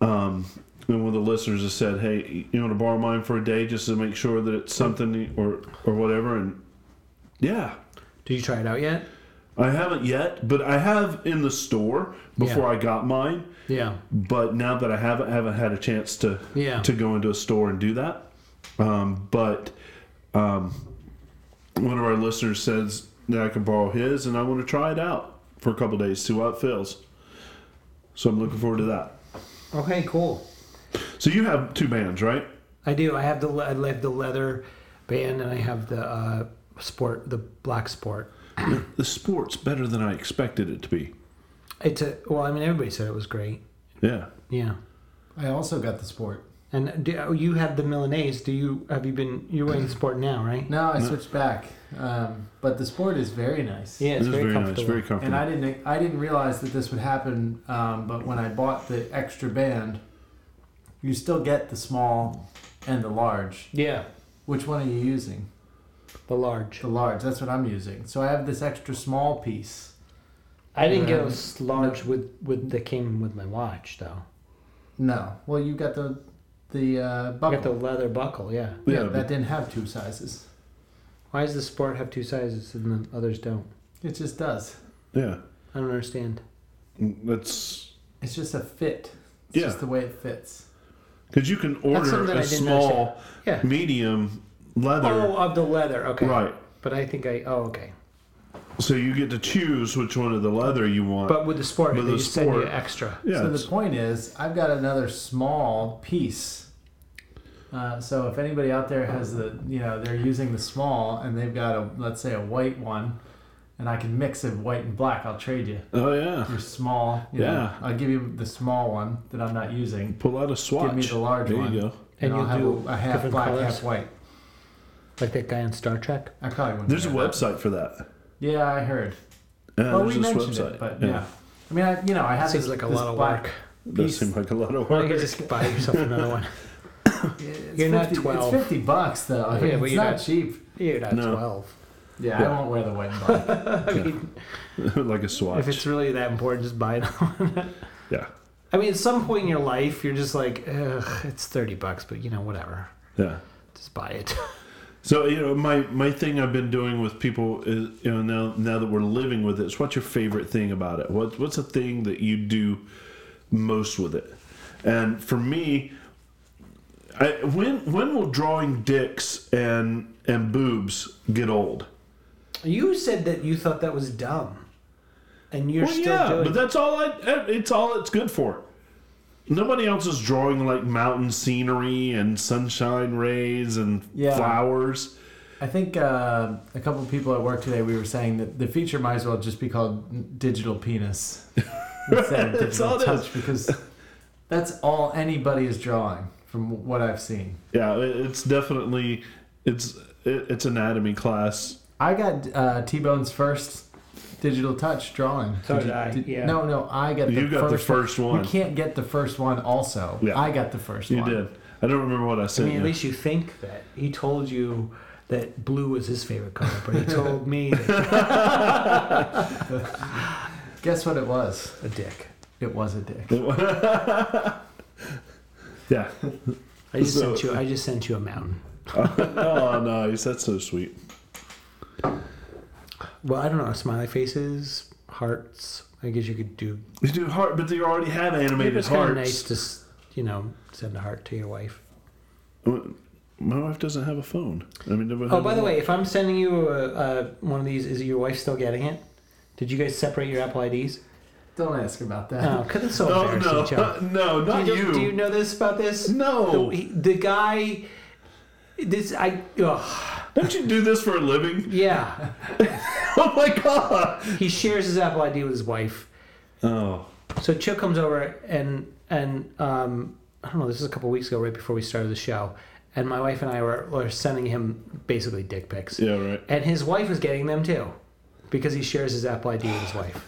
Um, and one of the listeners has said, "Hey, you want to borrow mine for a day just to make sure that it's something or or whatever." And yeah, Did you try it out yet? I haven't yet, but I have in the store before Yeah. I got mine. Yeah. But now that I haven't haven't had a chance to Yeah. to go into a store and do that. Um, but um, one of our listeners says that I can borrow his, and I want to try it out for a couple days, see how it feels. So I'm looking forward to that. Okay. Cool. So you have two bands, right? I do. I have the I have the leather band, and I have the uh, sport, the black sport. (clears throat) The sport's better than I expected it to be. It's a well. I mean, everybody said it was great. Yeah. Yeah. I also got the sport. And do, oh, you have the Milanese. Do you have you been? You're wearing the sport now, right? No, I No. switched back. Um, but the sport is very nice. Yeah, it's is very, very nice, comfortable. very comfortable. And I didn't I didn't realize that this would happen. Um, but when I bought the extra band, you still get the small and the large. yeah, Which one are you using? the large. The large. That's what I'm using. So I have this extra small piece. I didn't get a Um, s- large with with that came with my watch though. No. Well, you got the the uh, I buckle. got the leather buckle. Yeah. yeah, Yeah, that didn't have two sizes. Why does the sport have two sizes and the others don't? It just does. Yeah. I don't understand. That's It's just a fit. It's Yeah. just the way it fits. because you can order something a I didn't small, Yeah. medium leather. Oh, of the leather. Okay. Right. But I think I. Oh, okay. So you get to choose which one of the leather you want. But with the sport, With they the just send you sport- extra. yeah, so it's- the point is, I've got another small piece. Uh, so if anybody out there has the, you know, they're using the small and they've got a, let's say a white one, and I can mix it white and black, I'll trade you oh yeah, your small. You know, Yeah. I'll give you the small one that I'm not using. pull out a swatch. Give me the large there one. you go. And, And I'll you'll have do a, a half black, colors? half white. Like that guy on Star Trek. I probably wouldn't. There's a do that. website for that. Yeah, I heard. Yeah, well, there's we mentioned website. it, but yeah. I mean, I, you know, I have Seems this, like a this lot of black work. Does seem like a lot of work. don't you just buy yourself another (laughs) one? It's You're not 50 12. It's fifty bucks though. I Yeah, mean, but it's you're not not- cheap. You're not No. twelve. Yeah, Yeah. I won't wear the white (laughs) and. I mean, (laughs) like a swatch. if it's really that important, just buy it. (laughs) yeah, I mean, at some point in your life, you're just like, Ugh, it's thirty bucks, but you know, whatever. yeah. Just buy it. So you know, my my thing I've been doing with people is you know now now that we're living with it, is what's your favorite thing about it? What what's the thing that you do most with it? And for me, I, when when will drawing dicks and and boobs get old? You said that you thought that was dumb, and you're well, still yeah, doing. but that's all I. It's all it's good for. Nobody else is drawing like mountain scenery and sunshine rays and Yeah. flowers. I think uh, a couple of people at work today we were saying that the feature might as well just be called digital penis (laughs) instead of That's all digital touch because that's all anybody is drawing from what I've seen. Yeah, it's definitely it's it's anatomy class. I got uh, T Bone's first digital touch drawing. So you- did I, yeah. No, no, I got the You got the first one. You can't get the first one. Also, Yeah. I got the first You one. You did. I don't remember what I said. I mean, at least you think that he told you that blue was his favorite color, but he told me that (laughs) Guess what it was? a dick. It was a dick. (laughs) yeah. (laughs) I just So- sent you. I just sent you a mountain. (laughs) oh, nice. That's so sweet. Well, I don't know. Smiley faces, hearts. I guess you could do. You do heart, but you already have animated It's hearts. of nice to, you know, send a heart to your wife. my wife doesn't have a phone. I mean, never Oh, by the way, if I'm sending you a, a, one of these, is your wife still getting it? Did you guys separate your Apple IDs? Don't ask about that. Oh, because it's so Oh, embarrassing, no, Cho. (laughs) no, not do, you. you, do you know this about this? No. The, he- the guy, this I. Ugh, Don't you do this for a living? (laughs) yeah, (laughs) Oh my god. he shares his Apple ID with his wife. Oh. So Chill comes over and and um, I don't know. This is a couple weeks ago, right before we started the show, and my wife and I were, were sending him basically dick pics, Yeah, right. and his wife was getting them too, because he shares his Apple ID with his wife.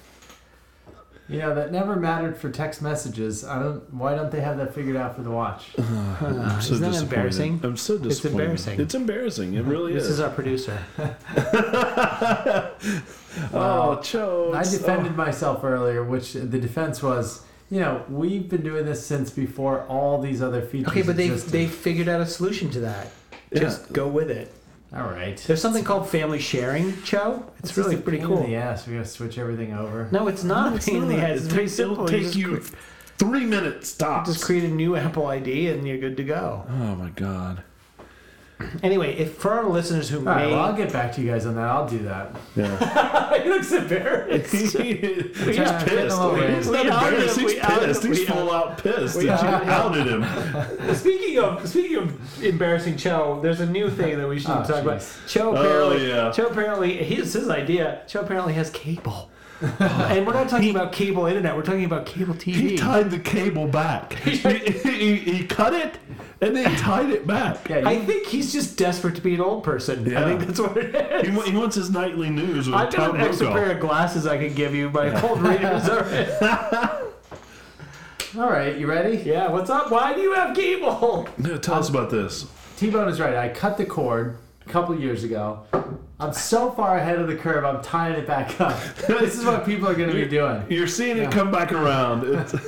You know that never mattered for text messages. I don't. Why don't they have that figured out for the watch? Uh, (sighs) I'm so isn't that disappointed. embarrassing? I'm so disappointed. It's embarrassing. It's embarrassing. It really This is. This is our producer. (laughs) (laughs) oh, Cho. I it's- defended myself earlier, which the defense was, you know, we've been doing this since before all these other features. Okay, but they existed. they figured out a solution to that. Yeah. Just go with it. All right. There's something called family sharing, Cho. It's, really just a pretty pain cool. In the ass. We gotta switch everything over. No, it's not (laughs) It's a pain in the ass. It's very simple. It'll take you cre- three minutes tops. just create a new Apple ID and you're good to go. oh my god. (clears throat) Anyway, if for our listeners who All right, may, well, I'll get back to you guys on that. I'll do that. Yeah. (laughs) he looks embarrassed. (laughs) He's I'm pissed. getting a little He's We not outed embarrassed. him. He's We outed pissed. him. He's We full out pissed. we You outed him. outed him. (laughs) speaking of speaking of embarrassing Cho, there's a new thing that we should Oh, talk about. jeez. Cho Oh, apparently, yeah. Cho apparently, here's his idea. Cho apparently has cable, (laughs) and we're not talking about cable internet. We're talking about cable TV. He tied the cable back. (laughs) he, he, he cut it and then tied it back. Yeah, I think he's just desperate to be an old person. I think that's what it is. He, he wants his nightly news with I've got Tom an extra Brokaw. pair of glasses I can give you. My old readers are. (laughs) all right, you ready? yeah, what's up? Why do you have cable? Yeah, tell us about this. T-Bone is right. I cut the cord a couple years ago. I'm so far ahead of the curve. I'm tying it back up. (laughs) this is what people are going to be doing. You're seeing Yeah. it come back around. (laughs)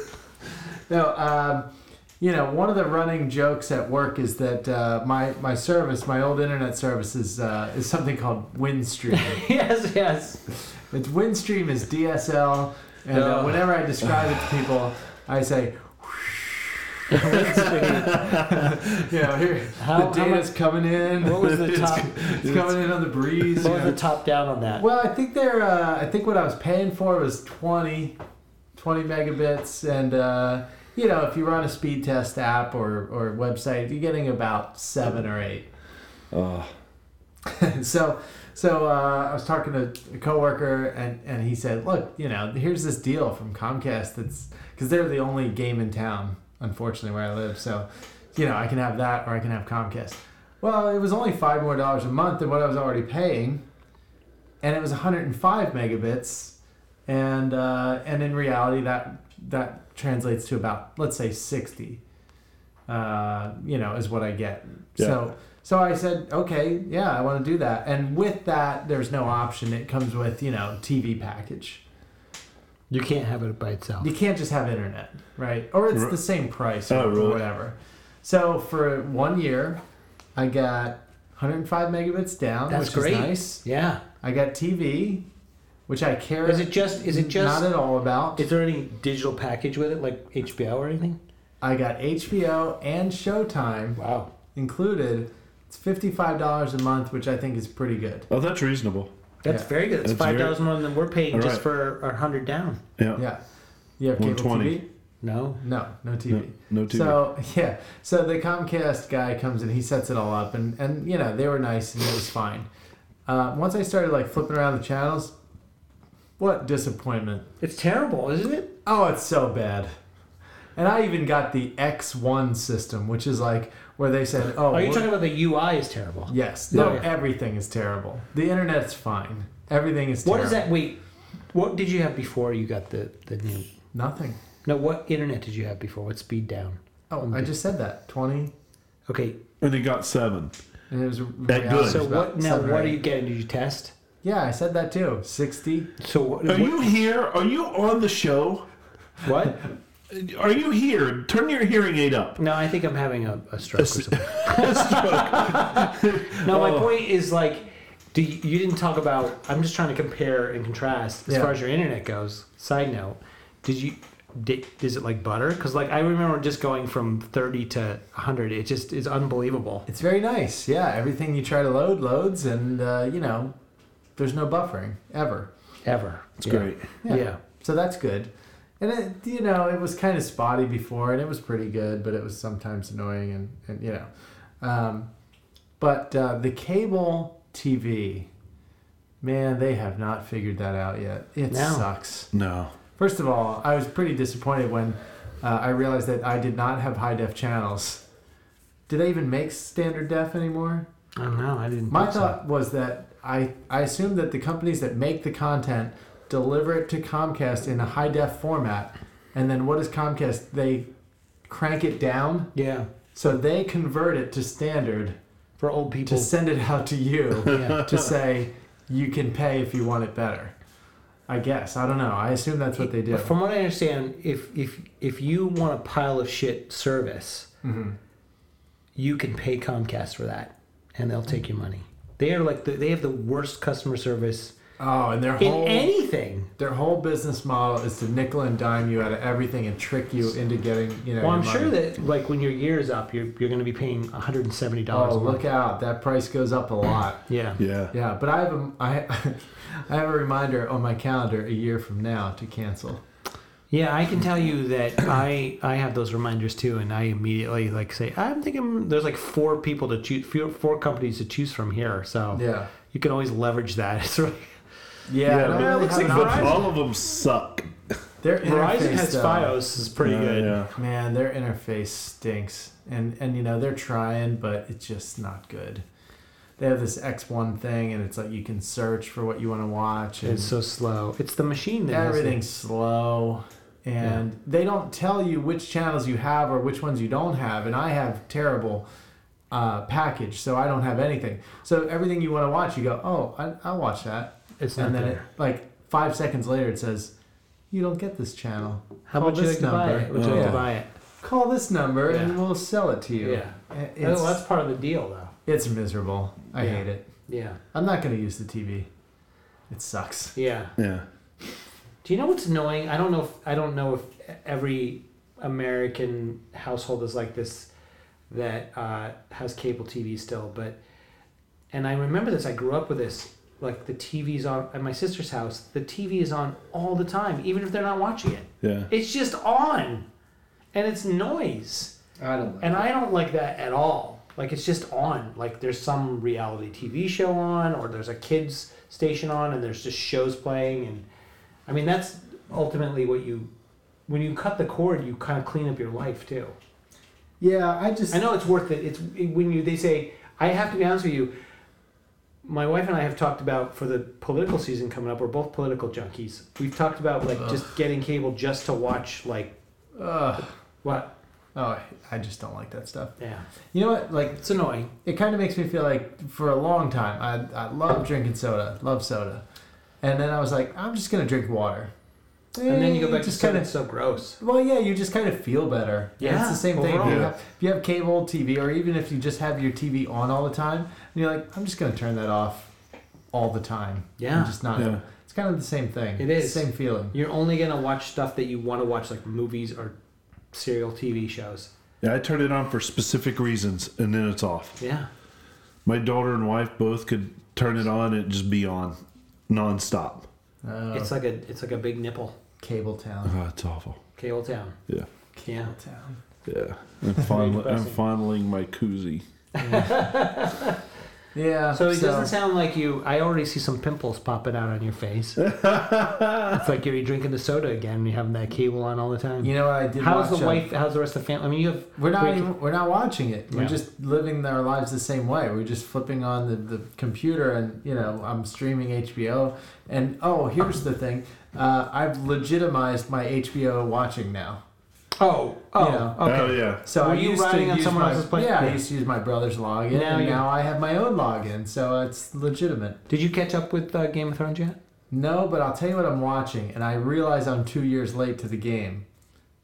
No, um, you know, one of the running jokes at work is that uh, my my service, my old internet service, is uh, is something called Windstream. (laughs) yes, yes. it's Windstream is DSL, and uh, whenever I describe it to people, I say. (laughs) you know, here How- the how data's coming in. What was the (laughs) top? it's coming in on the breeze. What you was know. the top down on that? Well, I think they're. Uh, I think what I was paying for was 20, 20 megabits, and uh, you know, if you run a speed test app or or website, you're getting about seven or eight. oh, (laughs) so, so uh, I was talking to a coworker, and and he said, "Look, you know, here's this deal from Comcast. That's because they're the only game in town, unfortunately, where I live. So, you know, I can have that or I can have Comcast." Well, it was only five more dollars a month than what I was already paying, and it was 105 megabits, and uh, and in reality, that that translates to about let's say 60. Uh, you know, is what I get. Yeah. So so I said, okay, yeah, I want to do that. And with that, there's no option. It comes with you know TV package. You can't have it by itself. You can't just have internet, right? Or it's the same price oh, or, Oh, really? or whatever. So for one year, I got 105 megabits down, That's which great. is nice. Yeah. I got TV, which I care Is it just? Is it just? not at all about. Is there any digital package with it, like HBO or anything? I got HBO and Showtime Wow. included. It's $55 a month, which I think is pretty good. oh, that's reasonable. That's Yeah. very good. It's That's five dollars more than we're paying All just for our hundred down. Yeah. Yeah. You have cable 120. TV? No. No, no TV. No, no TV. So (laughs) yeah, so the Comcast guy comes in, he sets it all up, and and you know they were nice and it was fine. Uh, once I started like flipping around the channels, what disappointment! It's terrible, isn't it? Oh, it's so bad. And I even got the X1 system, which is like where they said, "Oh, Are you talking about the UI is terrible? yes, no, Oh, yeah. everything is terrible. The internet's fine. Everything is What terrible. is that? Wait, what did you have before you got the the new? Nothing. No, what internet did you have before? What speed down? Oh, I just said that. Twenty, Okay, And he got seven. and it was That good. so what now? seven or What are you getting? Did you test? Yeah, I said that too. Sixty. So what? Are what, you here? Are you on the show? what? (laughs) Are you here? Turn your hearing aid up. No, I think I'm having a, a stroke or s- something. (laughs) (laughs) no, my Oh. point is like, do you, you didn't talk about? I'm just trying to compare and contrast as Yeah. far as your internet goes. Side note, did you? di- is it like butter? Because like I remember just going from thirty to hundred. It just is unbelievable. It's very nice. Yeah, everything you try to load loads, and uh, you know, there's no buffering ever. Ever. It's Yeah. great. Yeah. So that's good. And it, you know, it was kind of spotty before, and it was pretty good, but it was sometimes annoying, and, and you know, um, but uh, the cable TV, man, they have not figured that out yet. It No. sucks. No. First of all, I was pretty disappointed when uh, I realized that I did not have high def channels. Do they even make standard def anymore? I don't know. I didn't. My think so. thought was that I I assume that the companies that make the content deliver it to Comcast in a high def format, and then what does Comcast? They crank it down, Yeah. so they convert it to standard For old people. to send it out to you (laughs) yeah. to say you can pay if you want it better. I guess I don't know. I assume that's what they do. From what I understand, if if if you want a pile of shit service, hmm you can pay Comcast for that, and they'll take your money. They are like the, they have the worst customer service Oh, and their in whole anything. their whole business model is to nickel and dime you out of everything and trick you into getting you know. Well, I'm your sure money. that like when your year's up, you're you're going to be paying 170 dollars. Oh, a month. look out! That price goes up a lot. Yeah. Yeah. Yeah, but I have a I, (laughs) I have a reminder on my calendar a year from now to cancel. Yeah, I can tell you that I I have those reminders too, and I immediately like say I'm thinking there's like four people to choose, four, four companies to choose from here, so Yeah. you can always leverage that. (laughs) It's really, Yeah, Yeah, I don't but- looks (laughs) like But all of them suck. Their Verizon interface, has though, FiOS is pretty Yeah, good. Yeah. Man, their interface stinks, and and you know they're trying, but it's just not good. They have this X1 thing, and it's like you can search for what you want to watch, and It's so slow. It's the machine that has it. everything's slow, and they don't tell you which channels you have or which ones you don't have. And I have terrible uh, package, so I don't have anything. So everything you want to watch, you go, oh, I, I'll watch that, It's not and then there. it, like five seconds later, it says, you don't get this channel. How call would you like this to buy number. it? Would you like Oh. to buy it? Call this number, and Yeah. we'll sell it to you. Yeah. It- Oh, It's, that's part of the deal, though. it's miserable. I Yeah. hate it. Yeah. I'm not going to use the TV. It sucks. Yeah. Yeah. Do you know what's annoying? I don't know. If, I don't know if every American household is like this that uh, has cable TV still, but and I remember this. I grew up with this. Like the TV's on at my sister's house. The TV is on all the time, even if they're not watching it. Yeah. It's just on, and it's noise. I don't And I don't like that at all. Like it's just on. Like there's some reality TV show on, or there's a kids station on, and there's just shows playing. And I mean that's ultimately what you, when you cut the cord, you kind of clean up your life too. Yeah, I just. I know it's worth it. It's when you they say I have to be honest with you. My wife and I have talked about for the political season coming up. We're both political junkies. We've talked about like just getting cable just to watch like Ugh. what? Oh, I just don't like that stuff. Yeah, You know what? Like, it's annoying. it kind of makes me feel like for a long time, I, I love drinking soda, love soda. And then I was like, I'm just going to drink water. And then you go back to just kind kind of so gross. Well, yeah, you just kind of feel better. And Yeah, it's the same thing. If you, have, if you have cable TV, or even if you just have your TV on all the time, and you're like, I'm just going to turn that off all the time. Yeah. And just not. Yeah. It's kind of the same thing. It's the same feeling. You're only gonna watch stuff that you want to watch, like movies or serial TV shows. Yeah. I turn it on for specific reasons, and then it's off. Yeah. My daughter and wife both could turn it on and just be on, nonstop. Oh, It's like a it's like a big nipple. Cable Town. Oh, it's awful. Cable Town. Yeah. Yeah. Cable Town. Yeah. I'm, fondling, I'm depressing. fondling my koozie. (laughs) Yeah. So it doesn't sound like you. I already see some pimples popping out on your face. (laughs) it's like you're drinking the soda again. and You're having that cable on all the time. You know what I did? how's the watch, wife? How's the rest of the family? I mean, you have. We're not great- even, we're not watching it. We're Yeah. just living our lives the same way. We're just flipping on the, the computer and you know I'm streaming HBO and oh here's the thing, uh, I've legitimized my HBO watching now. Oh. Oh. You know. Okay. Oh, yeah. So Were I you used to riding on use someone my, else's plane? Yeah, I Yeah. used to use my brother's login, Now and you- now I have my own login, so it's legitimate. Did you catch up with uh, Game of Thrones yet? No, but I'll tell you what I'm watching, and I realize I'm two years late to the game.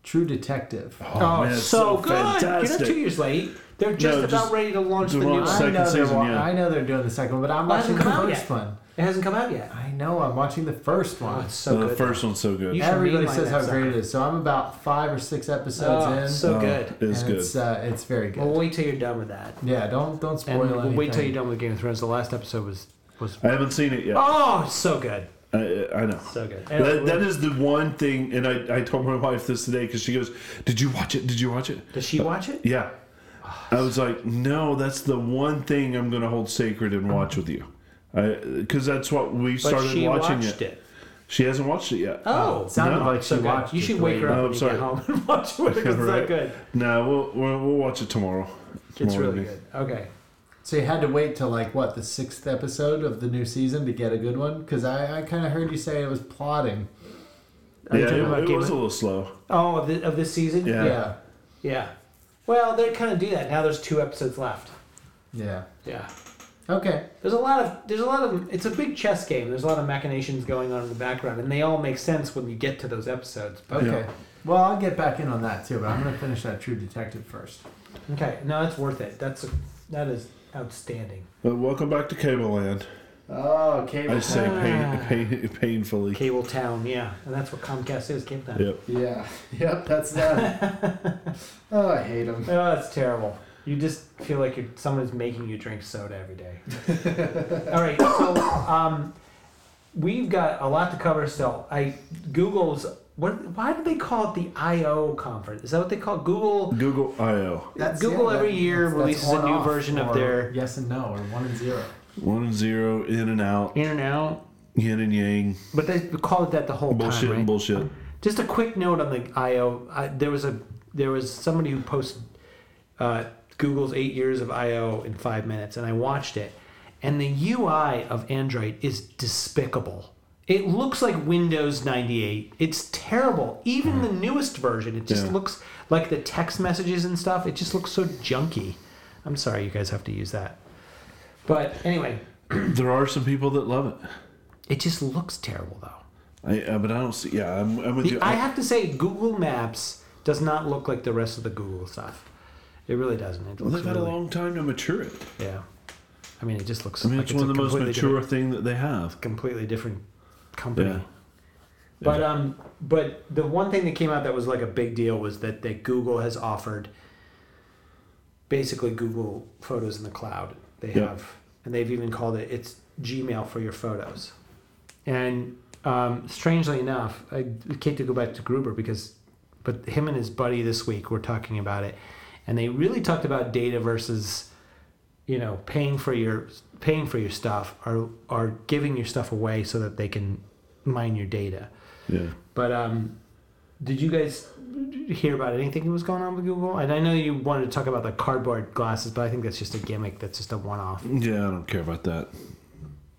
True Detective. Oh, man, it's so, so good! You're not two years late. They're just No, about just ready to launch the new launch one. second I know they're season, wa- yeah. I know they're doing the second one, but I'm Well, it watching hasn't the come out first yet. one. It hasn't come out yet. I know. I'm watching the first Oh, one. it's so the good. first one's so good. You should Everybody mainline says that how great sucker. it is. So I'm about five or six episodes Oh, in. so Oh, good. It's and good. It's uh, it's very good. Well, wait till you're done with that. yeah, don't don't spoil And we'll anything. wait till you're done with Game of Thrones. The last episode was was I haven't seen it yet. oh so good, I, I know. so good. That, that is the one thing, and I, I told my wife this today because she goes, "Did you watch it? Did you watch it?" Does she watch it? Yeah. I was like, "No, that's the one thing I'm going to hold sacred and watch with you," Uh, because that's what we But started she watching watched it. it. She hasn't watched it yet. Oh, It sounded No. like she so watched. You should wake her up Oh, when you sorry. get home and (laughs) watch it with her 'cause it's Right. that good. No, we'll, we'll we'll watch it tomorrow. It's really evening. good. Okay. So you had to wait till like what the sixth episode of the new season to get a good one? Because I, I kind of heard you say it was plotting. Are Yeah, it, about it was of- a little slow. Oh, of, the, of this season? Yeah. Yeah, Yeah. Well, they kind of do that. Now there's two episodes left. yeah. Yeah. Okay. There's a lot of there's a lot of it's a big chess game. There's a lot of machinations going on in the background, and they all make sense when you get to those episodes. But Okay. Well, I'll get back in on that too, but I'm gonna finish that True Detective first. okay, no, it's worth it. That's a, that is outstanding. But welcome back to Cable Land. Oh, cable. I say Ah. pain, pain, painfully. Cable Town, yeah, and that's what Comcast is. Cable Town. Yep. Yeah. (laughs) Yep. That's that. (laughs) oh, I hate them. Oh, that's terrible. You just feel like you're, someone's making you drink soda every day. (laughs) All right, so um, we've got a lot to cover still. I Google's what? Why do they call it the I/O conference? Is that what they call it? Google? Google I/O. That's, Google every year releases a new version of their- yes and no or one and zero. One and zero, in and out, In and out, yin and yang, but they call it that the whole bullshit time, right? and bullshit. Just a quick note on the I/O. I, there was a there was somebody who posted uh, Google's eight years of I/O in five minutes, and I watched it, and the UI of Android is despicable. It looks like Windows 98. It's terrible. Even the newest version, it just Yeah. looks like the text messages and stuff. It just looks so junky. I'm sorry, you guys have to use that. But anyway, (clears throat) There are some people that love it. it just looks terrible though. I, uh, but I don't see. Yeah, I'm, I'm with The, you. I have to say, Google Maps does not look like the rest of the Google stuff. It really doesn't. It well, they've had a long time to mature it. Yeah. I mean, it just looks. I mean, like it's one a of the most mature thing that they have. completely different company. Yeah. But um, but the one thing that came out that was like a big deal was that that Google has offered basically Google Photos in the cloud. They Yeah. have, and they've even called it it's Gmail for your photos. And um, strangely enough, I hate to go back to Gruber because, but him and his buddy this week were talking about it, and they really talked about data versus, you know, paying for your paying for your stuff or or giving your stuff away so that they can mine your data. Yeah. But um, did you guys hear about anything that was going on with Google? And I know you wanted to talk about the cardboard glasses, but I think that's just a gimmick. That's just a one-off. Yeah, I don't care about that.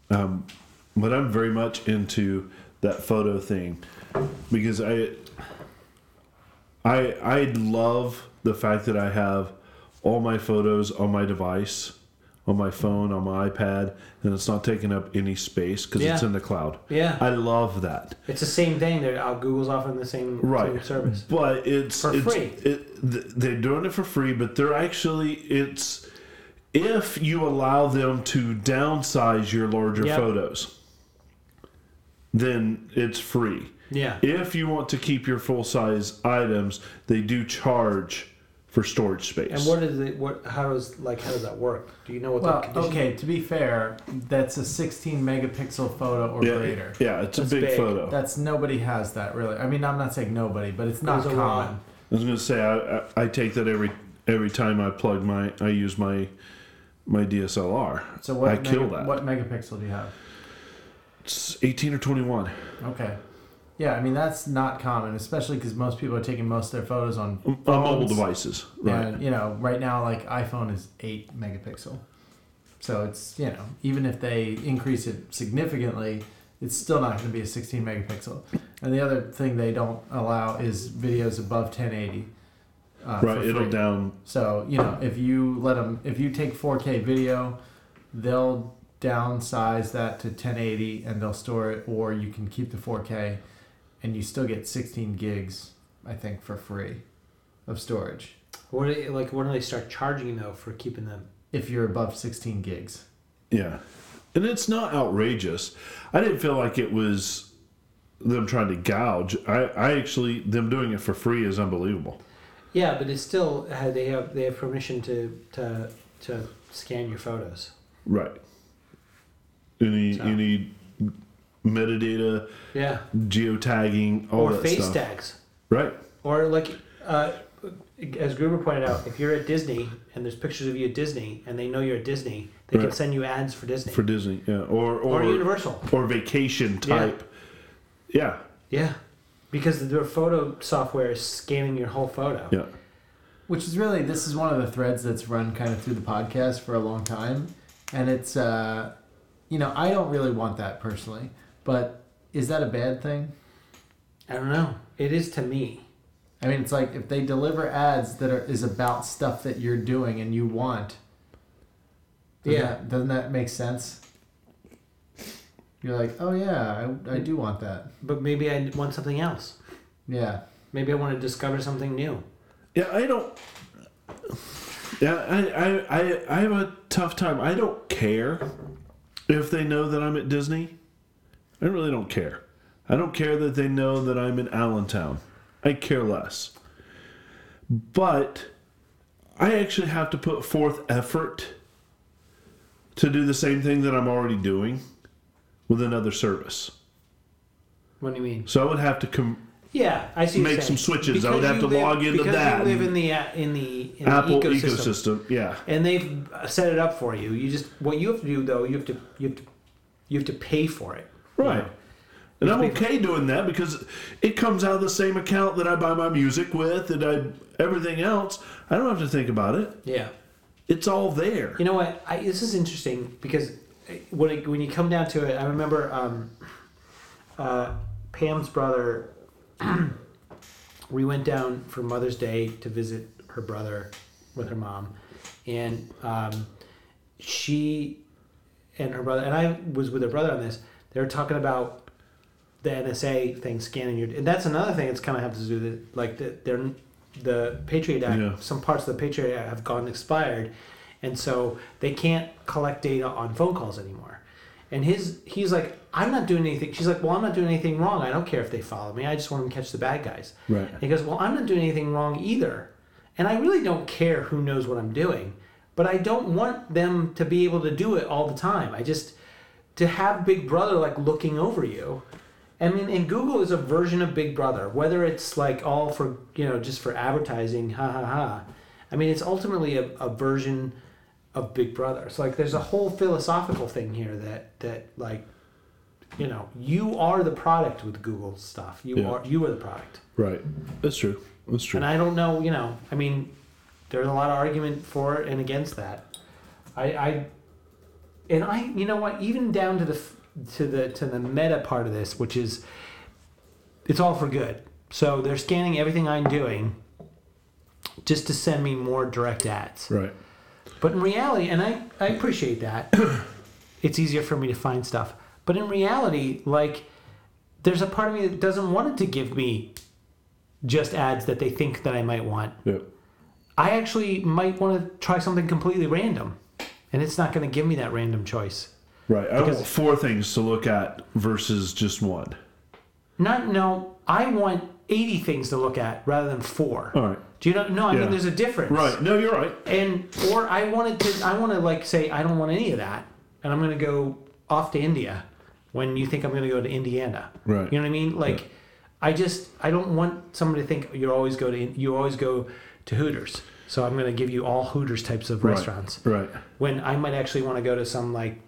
Um, but I'm very much into that photo thing because I, I, I love the fact that I have all my photos on my device, on my phone, on my iPad, and it's not taking up any space because it's in the cloud. Yeah, I love that. it's the same thing. They're, uh, Google's offering the same, right same service. but it's For it's, free. It, they're doing it for free but they're actually it's if you allow them to downsize your larger Yep. photos then it's free Yeah. if you want to keep your full size items they do charge for storage space And what is it? What? How does like how does that work? Do you know what Well, the condition? okay. To be fair, that's a 16 megapixel photo or yeah, greater. yeah it's That's a big, big. photo That's nobody has that really. I mean, I'm not saying nobody, but it's not There's common. i was going to say I, I, I take that every every time i plug my i use my my dslr So what? I kill that. What megapixel do you have? it's 18 or 21 Okay. Yeah, I mean that's not common, especially because most people are taking most of their photos on on mobile devices right And you know, right now, like iPhone is eight megapixel, so it's you know, even if they increase it significantly, it's still not going to be a 16 megapixel. And the other thing they don't allow is videos above 1080. Uh, right it'll down So you know, if you let them, if you take 4K video, they'll downsize that to 1080 and they'll store it, or you can keep the 4K, and you still get 16 gigs I think, for free of storage What do they, like? When do they start charging though for keeping them? if you're above 16 gigs. Yeah. And it's not outrageous. I didn't feel like it was them trying to gouge. I, I actually them doing it for free is unbelievable. Yeah, but it's still uh, they have they have permission to to to scan your photos. Right. Any So- any metadata, Yeah, geotagging, all or that face stuff. tags, Right. or like uh, as Gruber pointed out, if you're at Disney and there's pictures of you at Disney and they know you're at Disney, they can send you ads for Disney For Disney, yeah. Or or or Universal. or vacation type. Yeah. Yeah, because their photo software is scanning your whole photo. Yeah. Which is really this is one of the threads that's run kind of through the podcast for a long time, and it's uh, you know I don't really want that personally, but is that a bad thing? I don't know. It is to me. I mean, it's like if they deliver ads that are is about stuff that you're doing and you want. doesn't Yeah. that- doesn't that make sense? You're like, oh yeah, I, I do want that. But maybe I want something else. Yeah. Maybe I want to discover something new. Yeah, I don't. Yeah, I, I, I, I have a tough time. I don't care if they know that I'm at Disney. I really don't care. I don't care that they know that I'm in Allentown. I care less. But I actually have to put forth effort to do the same thing that I'm already doing with another service. What do you mean? So I would have to com- Yeah, I see. Make some switches. I would have to live- log into because that you live uh, in the in the in Apple the ecosystem. ecosystem. Yeah. and they've uh, set it up for you. You just what you have to do though. You have to you have to you have to pay for it. Right. And I'm okay doing that because it comes out of the same account that I buy my music with and I everything else. I don't have to think about it. Yeah. It's all there. You know what? I, this is interesting because when it, when you come down to it, I remember um, uh, Pam's brother. (clears throat) we went down for Mother's Day to visit her brother with her mom, and um, she and her brother and I was with her brother on this. They were talking about the NSA thing scanning your, and that's another thing It's kind of have to do with like the, they're the Patriot Act. Yeah. Some parts of the Patriot Act have gone expired, and so they can't collect data on phone calls anymore. And his he's like, I'm not doing anything. She's like, Well, I'm not doing anything wrong. I don't care if they follow me. I just want them to catch the bad guys. Right. And he goes, Well, I'm not doing anything wrong either. And I really don't care who knows what I'm doing. But I don't want them to be able to do it all the time. I just to have Big Brother like looking over you. I mean, and Google is a version of Big Brother, whether it's like all for you know just for advertising, ha ha ha. I mean, it's ultimately a, a version of Big Brother. So like, there's a whole philosophical thing here that that like, you know, you are the product with Google stuff. You Yeah. are you are the product. Right. That's true. That's true. And I don't know, you know, I mean, there's a lot of argument for and against that. I, I, and I, you know what, even down to the to the to the meta part of this, which is, it's all for good. So they're scanning everything I'm doing, just to send me more direct ads. right. But in reality, and I, I appreciate that, (clears throat) it's easier for me to find stuff. But in reality, like, there's a part of me that doesn't want it to give me just ads that they think that I might want. Yeah. I actually might want to try something completely random, and it's not going to give me that random choice. Right. I want four things to look at versus just one. Not no, I want 80 things to look at rather than four. All right. Do you know? No, I Yeah. mean there's a difference. Right. No, you're right. and or I wanted to I want to like say I don't want any of that and I'm going to go off to India when you think I'm going to go to Indiana. Right. You know what I mean? Like I just I don't want somebody to think you always go to you always go to Hooters. So I'm going to give you all Hooters types of Right. restaurants Right. when I might actually want to go to some like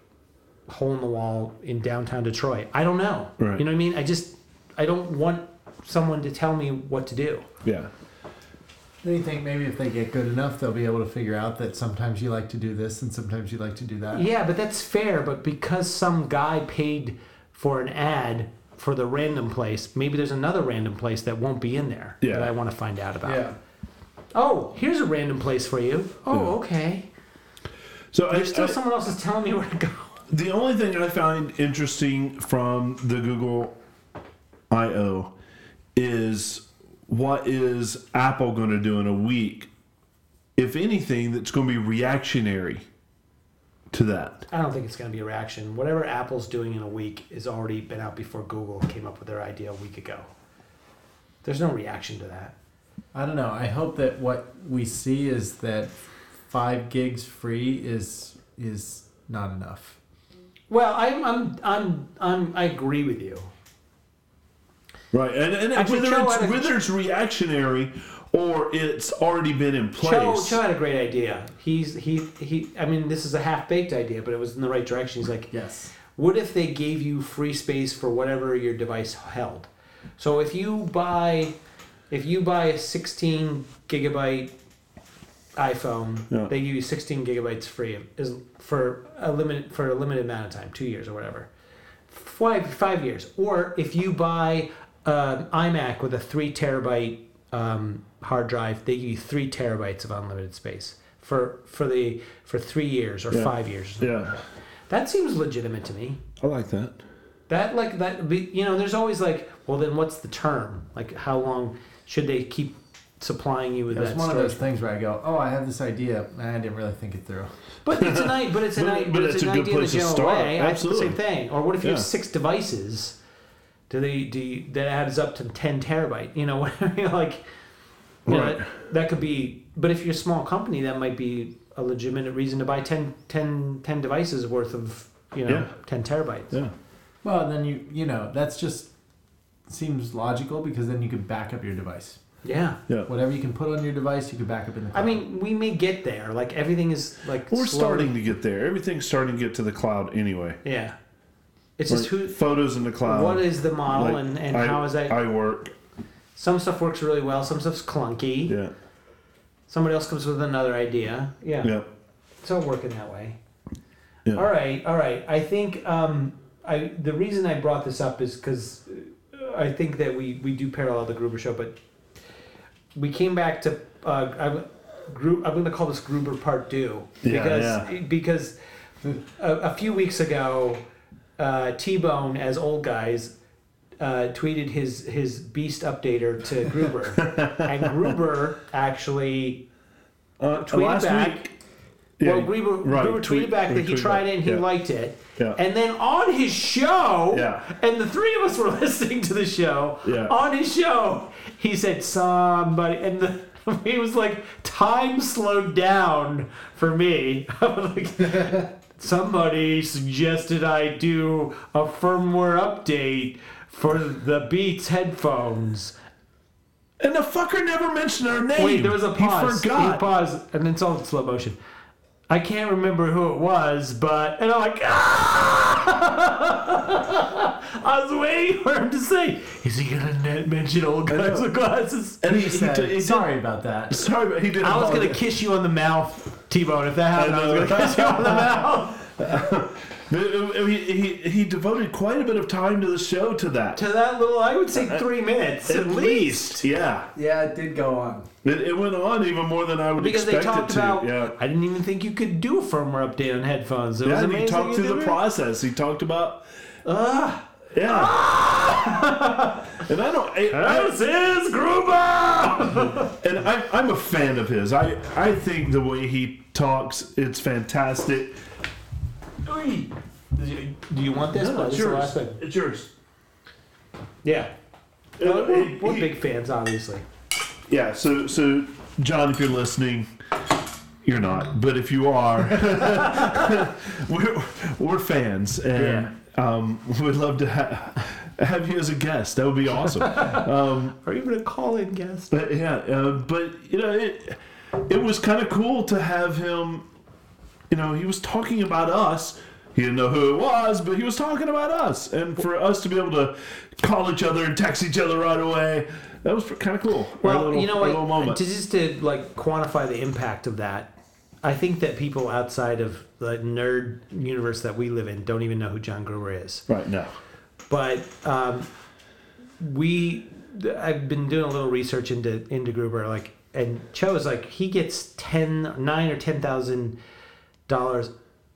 hole in the wall in downtown Detroit. I don't know. Right. You know what I mean? I just I don't want someone to tell me what to do. Yeah. Then you think maybe if they get good enough, they'll be able to figure out that sometimes you like to do this and sometimes you like to do that. Yeah, but that's fair. But because some guy paid for an ad for the random place, maybe there's another random place that won't be in there Yeah. that I want to find out about. Yeah. Oh, here's a random place for you. Oh, Yeah. okay. So I, There's still I- someone else is telling me (laughs) where to go. The only thing I find interesting from the Google I/O is what is Apple going to do in a week, if anything, that's going to be reactionary to that? I don't think it's going to be a reaction. Whatever Apple's doing in a week has already been out before Google came up with their idea a week ago. There's no reaction to that. I don't know. I hope that what we see is that five gigs free is is not enough. Well, I'm, I'm, I'm, I'm, I agree with you. Right, and, and Actually, whether, it's, a- whether it's reactionary or it's already been in place. Cho, Cho had a great idea. He's he he. I mean, this is a half baked idea, but it was in the right direction. He's like, Yes. what if they gave you free space for whatever your device held? So if you buy, if you buy a 16 gigabyte iPhone, Yeah. they give you 16 gigabytes free is for a limited for a limited amount of time, two years or whatever, five five years. Or if you buy an iMac with a three terabyte um, hard drive, they give you three terabytes of unlimited space for for the for three years or Yeah. five years. Or. Yeah, That seems legitimate to me. I like that. That like that be- you know, there's always like, well then what's the term? Like how long should they keep supplying you with that? It's that one of storage? those things where I go, oh, I have this idea. And I didn't really think it through. But it's a night but it's a (laughs) But- night but but, it's, it's an a good idea in a place to general start. way. I- Absolutely. Same thing. Or what if you Yeah. have six devices? Do they do you, that adds up to ten terabyte? You know, (laughs) whatever you know, like you know, Right. that, that could be but if you're a small company that might be a legitimate reason to buy 10, 10, 10 devices worth of you know Yeah. ten terabytes. Yeah, Well, then you you know that's just seems logical because then you can back up your device. Yeah. yeah. Whatever you can put on your device, you can back up in the. cloud. I mean, we may get there. Like everything is like We're slowly- starting to get there. Everything's starting to get to the cloud anyway. Yeah. It's just who, photos in the cloud. what is the model, Like, and, and I, how is that? I work. some stuff works really well. Some stuff's clunky. Yeah, Somebody else comes with another idea. Yeah. yeah, It's all working that way. yeah. All right, all right. I think um, I the reason I brought this up is because I think that we we do parallel the Gruber show, but we came back to uh, I'm, Gru- I'm going to call this Gruber Part Two Yeah, because yeah. because a, a few weeks ago, uh, T Bone as old guys. Uh, tweeted his his Beats updater to Gruber, (laughs) and Gruber actually Uh, tweeted last back. week. Yeah, well, Gruber, right, Gruber tweeted tweet- back that he tried it and he yeah. liked it. Yeah. And then on his show, and the three of us were (laughs) listening to the show. On his show, he said somebody, and the, (laughs) he was like, "Time slowed down for me." (laughs) Like, somebody suggested I do a firmware update for the Beats headphones. And the fucker never mentioned our name. Wait, there was a pause. He forgot. He paused, and then it's all in slow motion. I can't remember who it was, but and I'm like, ah! (laughs) I was waiting for him to say, "Is he gonna net mention old guys know. with glasses?" and he, He he, said, he did- sorry about that. Sorry, but he did. I was gonna apologize. kiss you on the mouth, T-Bone. If that happened, I, I was gonna kiss you on the mouth. (laughs) (laughs) But, uh, He, he, he devoted quite a bit of time to the show to that. To that little, I would say three minutes at, least. Yeah. Yeah, it did go on. It, it went on even more than I would Because they expect talked it to. about, yeah. I didn't even think you could do a firmware update on headphones. It was Yeah, amazing. he talked you through the it. process. He talked about Ah, yeah. (laughs) and I don't. I, this is Gruber. (laughs) And I, I'm a fan of his. I I think the way he talks, it's fantastic. Oi. Do you- want this? No, it's this is the yours. last. It's yours. Yeah. Uh, No, we're, he- we're he- big fans, obviously. Yeah. So so John, if you're listening. You're not, but if you are, (laughs) we're, we're fans, and um, we'd love to ha- have you as a guest. That would be awesome. (laughs) Um, Or even a call-in guest. But yeah, uh, but you know, it it was kind of cool to have him. You know, he was talking about us. He didn't know who it was, but he was talking about us, and for us to be able to call each other and text each other right away, that was kind of cool. Well, little- you know what? To just to like quantify the impact of that, I think that people outside of the nerd universe that we live in don't even know who John Gruber is. right now, But um, we, I've been doing a little research into into Gruber, like, and Cho's like he gets ten, nine or ten thousand dollars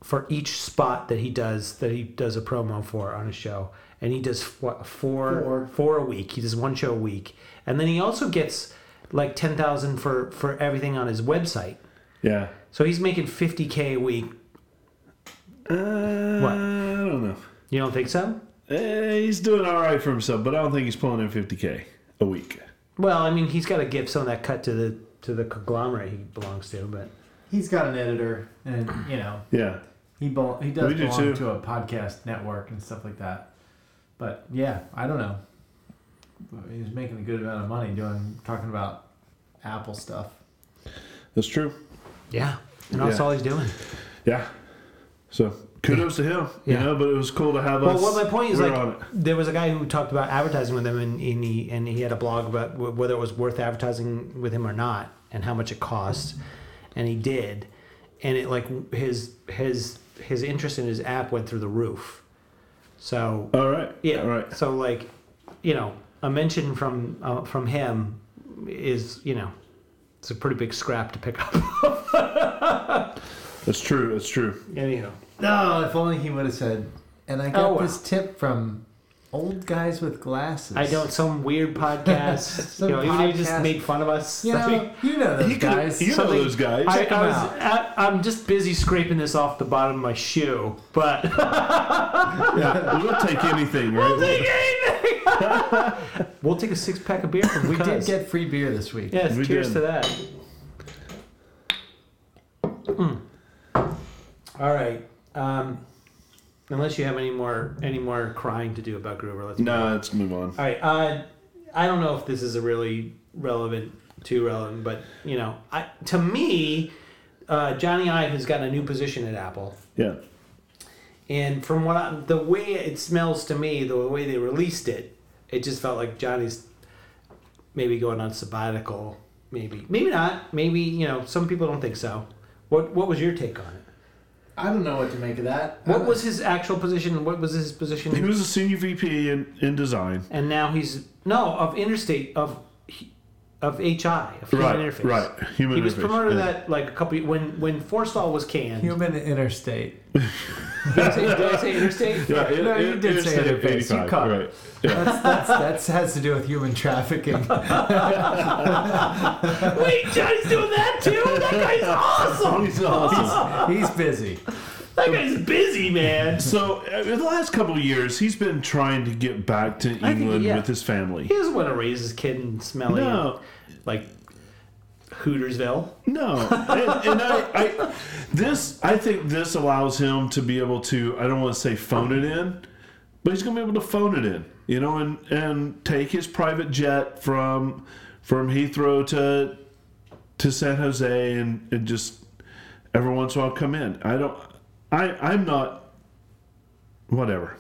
for each spot that he does that he does a promo for on a show, and he does what four Four. four a week. He does one show a week, and then he also gets like ten thousand for for everything on his website. Yeah. So he's making fifty k a week. Uh, What? I don't know. You don't think so? Eh, he's doing all right for himself, but I don't think he's pulling in 50k a week. Well, I mean, he's got to give some of that cut to the to the conglomerate he belongs to, but He's got an editor, and you know Yeah. he bel- he does We belong too. to a podcast network and stuff like that. But yeah, I don't know. He's making a good amount of money doing talking about Apple stuff. That's true. yeah, and that's Yeah. all he's doing. Yeah. So kudos to him. Yeah. You know, but it was cool to have Well, us. what my point is like, there was a guy who talked about advertising with him, and, and he and he had a blog about wh- whether it was worth advertising with him or not, and how much it costs, and he did, and it like his his his interest in his app went through the roof. So All right. yeah, All right. So like, you know, a mention from uh, from him is you know, it's a pretty big scrap to pick up. That's true. That's true. Anyhow, No, if only he would have said. And I got Oh, well. this tip from old guys with glasses. I don't some weird podcast. (laughs) Some you know, even if he just podcast. made fun of us. You I mean, know, you know those He could- guys. you know something- those guys. I, Check 'em I was, out. I, I'm just busy scraping this off the bottom of my shoe, but (laughs) yeah, we'll take anything, right? we'll take anything. (laughs) we'll take a six pack of beer from we did get free beer this week. Yes, We cheers did. to that. Mm. All right. Um, unless you have any more any more crying to do about Gruber, let's. move on. no, let's move on. All right. Uh, I don't know if this is a really relevant, too relevant, but you know, I to me, uh, Jony Ive has got a new position at Apple. Yeah. And from what I, the way it smells to me, the way they released it, it just felt like Jony's maybe going on sabbatical. Maybe, maybe not. Maybe you know, some people don't think so. What What was your take on it? I don't know what to make of that. What was his actual position? What was his position? He was a senior VP in, in design. And now he's no of interstate of of HI of human Right. interface. Right. Human He was interface. promoted to Yeah. that like a couple when when Forstall was canned. human interstate? (laughs) Did I say, did I say interstate? Yeah, it, No, you it- did it's say interface. You caught right. Yeah. That's, that's, that has to do with human trafficking. (laughs) Wait, Jony's doing that too. That guy's awesome. He's awesome. (laughs) He's busy. That guy's busy, man. So, uh, in the last couple of years, he's been trying to get back to think, England yeah. with his family. He doesn't want to raise his kid in smelly, No, like Hootersville. no, and, and I, I, this, I think this allows him to be able to. I don't want to say phone it in, but he's going to be able to phone it in, you know, and and take his private jet from from Heathrow to to San Jose, and, and just every once in a while come in. I don't. I I'm not. Whatever.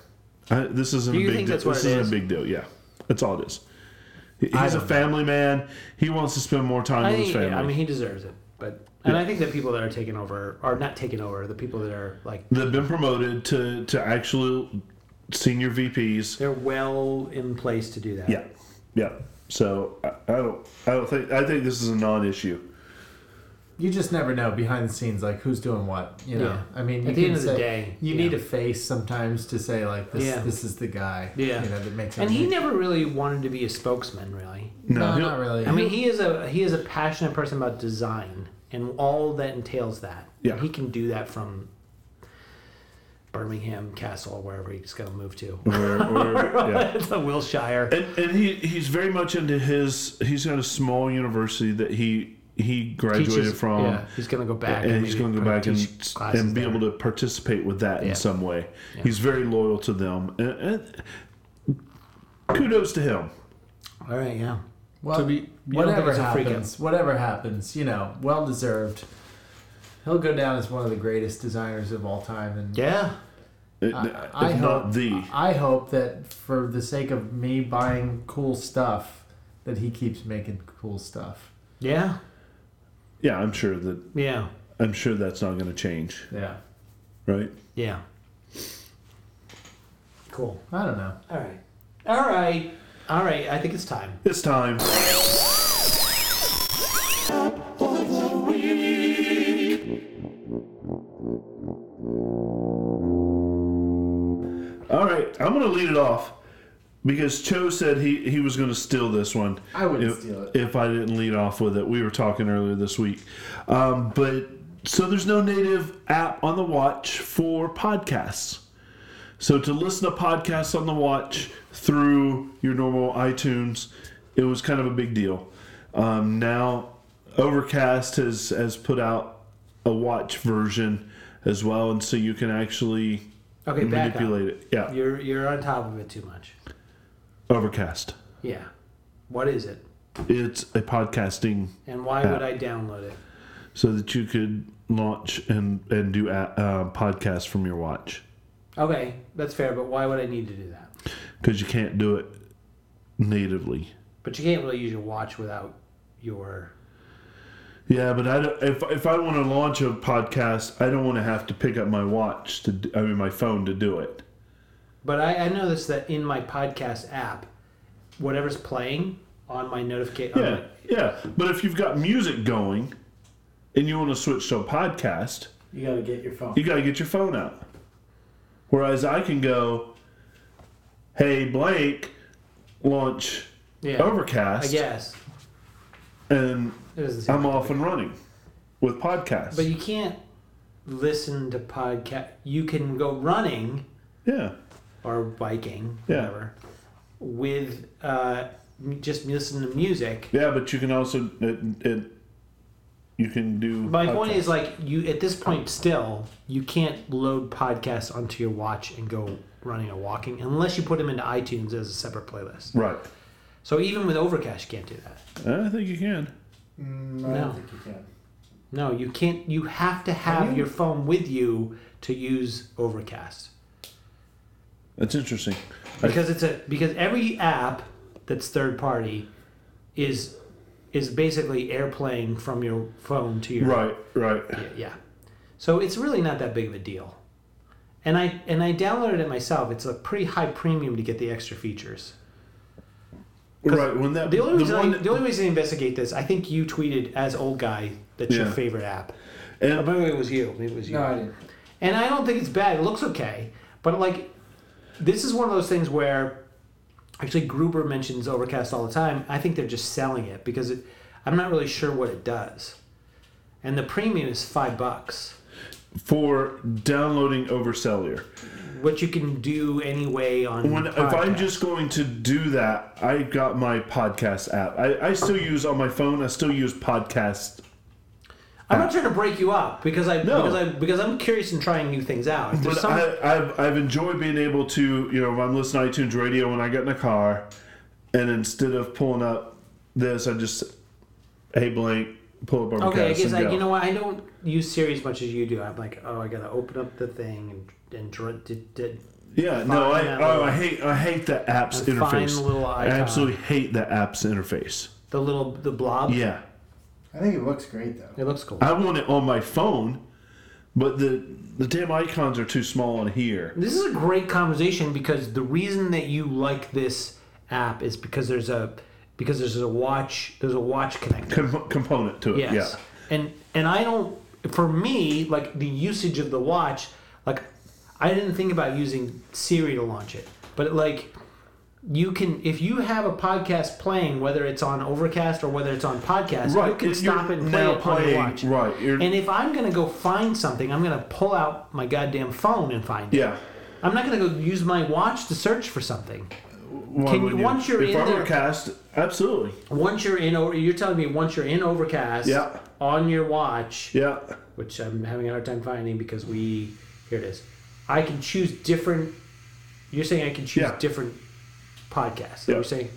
I, this isn't Do a big deal. This it isn't is? a big deal. Yeah, that's all it is. He's a family man. He wants to spend more time I with his family. I mean, he deserves it, but and I think the people that are taking over are not taking over. The people that are like They've been promoted to to actual senior VPs. they're well in place to do that. Yeah, yeah. So I, I don't. I don't think. I think this is a non-issue. You just never know behind the scenes, like who's doing what. You know, Yeah. I mean, At the end of the day, you yeah. need a face sometimes to say like this. Yeah. This is the guy. Yeah. you know that makes. And he everything- never really wanted to be a spokesman, really. No, he'll- not really. I mean, he is a he is a passionate person about design and all that entails that. Yeah. And he can do that from Birmingham Castle, wherever he's going to move to. Or, or, (laughs) yeah. it's a Wilshire. And, and he he's very much into his. He's got a small university that he he graduated Teaches- from. Yeah, he's going to go back and he's going to go back and, and be there. able to participate with that Yeah. in some way. Yeah. He's very loyal to them, and, and kudos to him. All right, yeah. well, So we- you don't think whatever it's a freak out? happens, whatever happens, you know, well deserved. He'll go down as one of the greatest designers of all time, and Yeah. It- I, if I not hope, the. I hope that for the sake of me buying cool stuff, that he keeps making cool stuff. Yeah. Yeah, I'm sure that Yeah. I'm sure that's not going to change, Yeah, right? Yeah. Cool. I don't know. All right. All right. All right. I think it's time. It's time. All right, right, I'm going to lead it off because Cho said he, he was going to steal this one. I wouldn't if, steal it. if I didn't lead off with it. We were talking earlier this week, um, but so there's no native app on the watch for podcasts. So to listen to podcasts on the watch through your normal iTunes, it was kind of a big deal. Um, now Overcast has has put out a watch version as well, and so you can actually Okay, manipulate it. Yeah, You're you're on top of it too much. Overcast. Yeah. What is it? It's a podcasting And why Yeah. would I download it? so that you could launch and and do a, uh, podcasts from your watch Okay, that's fair, but why would I need to do that? because you can't do it natively. But you can't really use your watch without your. Yeah, but I don't, if if I want to launch a podcast, I don't want to have to pick up my watch to I mean my phone to do it. But I, I noticed that in my podcast app, whatever's playing on my notification. Yeah, yeah. But if you've got music going and you want to switch to a podcast, You got to get your phone. you got to get your phone out. Whereas I can go, hey Blake, launch yeah. Overcast, I guess. and It doesn't seem I'm like off and running with podcasts. But you can't listen to podcast. You can go running yeah, or biking, Yeah. whatever, with uh, just listening to music. yeah. But you can also it, it you can do. My point is like you at this point still you can't load podcasts onto your watch and go running or walking unless you put them into iTunes as a separate playlist. right. So even with Overcast, you can't do that. I think you can. Mm, I No. don't think you can. No, you can't. You have to have you? your phone with you to use Overcast That's interesting. Because it's a because every app that's third party is is basically airplaying from your phone to your Right, right. yeah. So it's really not that big of a deal. And I and I downloaded it myself. It's a pretty high premium to get the extra features. Right. When that The only the reason one I, the only reason I investigate this, I think you tweeted as old guy that's your Yeah. favorite app. and Or maybe it was you. Maybe it was you. No, I didn't. And I don't think it's bad. It looks okay. But like this is one of those things where actually Gruber mentions Overcast all the time. I think they're just selling it because it, I'm not really sure what it does. And the premium is five bucks, for downloading over cellular. which you can do anyway on. When if I'm just going to do that, I got my podcast app. I, I still use on my phone. I still use podcast. I'm not trying to break you up because I No. because I because I'm curious in trying new things out. But some, I, I've I've enjoyed being able to you know if I'm listening to iTunes Radio when I get in the car, and instead of pulling up this, I just hey blank pull up Overcast okay, I guess and I, go. you know what I don't use Siri as much as you do. I'm like, oh, I gotta open up the thing and and dr- d- d- Yeah, no, I, oh, little- I hate I hate the app's interface. I absolutely hate the app's interface. the little the blob. Yeah, I think it looks great though. It looks cool. I want it on my phone, but the the damn icons are too small on here. This is a great conversation because the reason that you like this app is because there's a because there's a watch there's a watch connector. Com- component to it. Yes. Yeah. And and I don't for me like the usage of the watch like I didn't think about using Siri to launch it. But like you can if you have a podcast playing whether it's on Overcast or whether it's on podcast Right. you can you're stop it and play it on your watch. Right. You're, And if I'm gonna go find something, I'm gonna pull out my goddamn phone and find it. yeah. I'm not gonna go use my watch to search for something. Why Can would you- once you're if in there- Overcast, absolutely. Once you're in, over, you're telling me once you're in Overcast Yeah. on your watch, Yeah. which I'm having a hard time finding because we here it is. I can choose different. You're saying I can choose Yeah. different that Yeah. You're saying.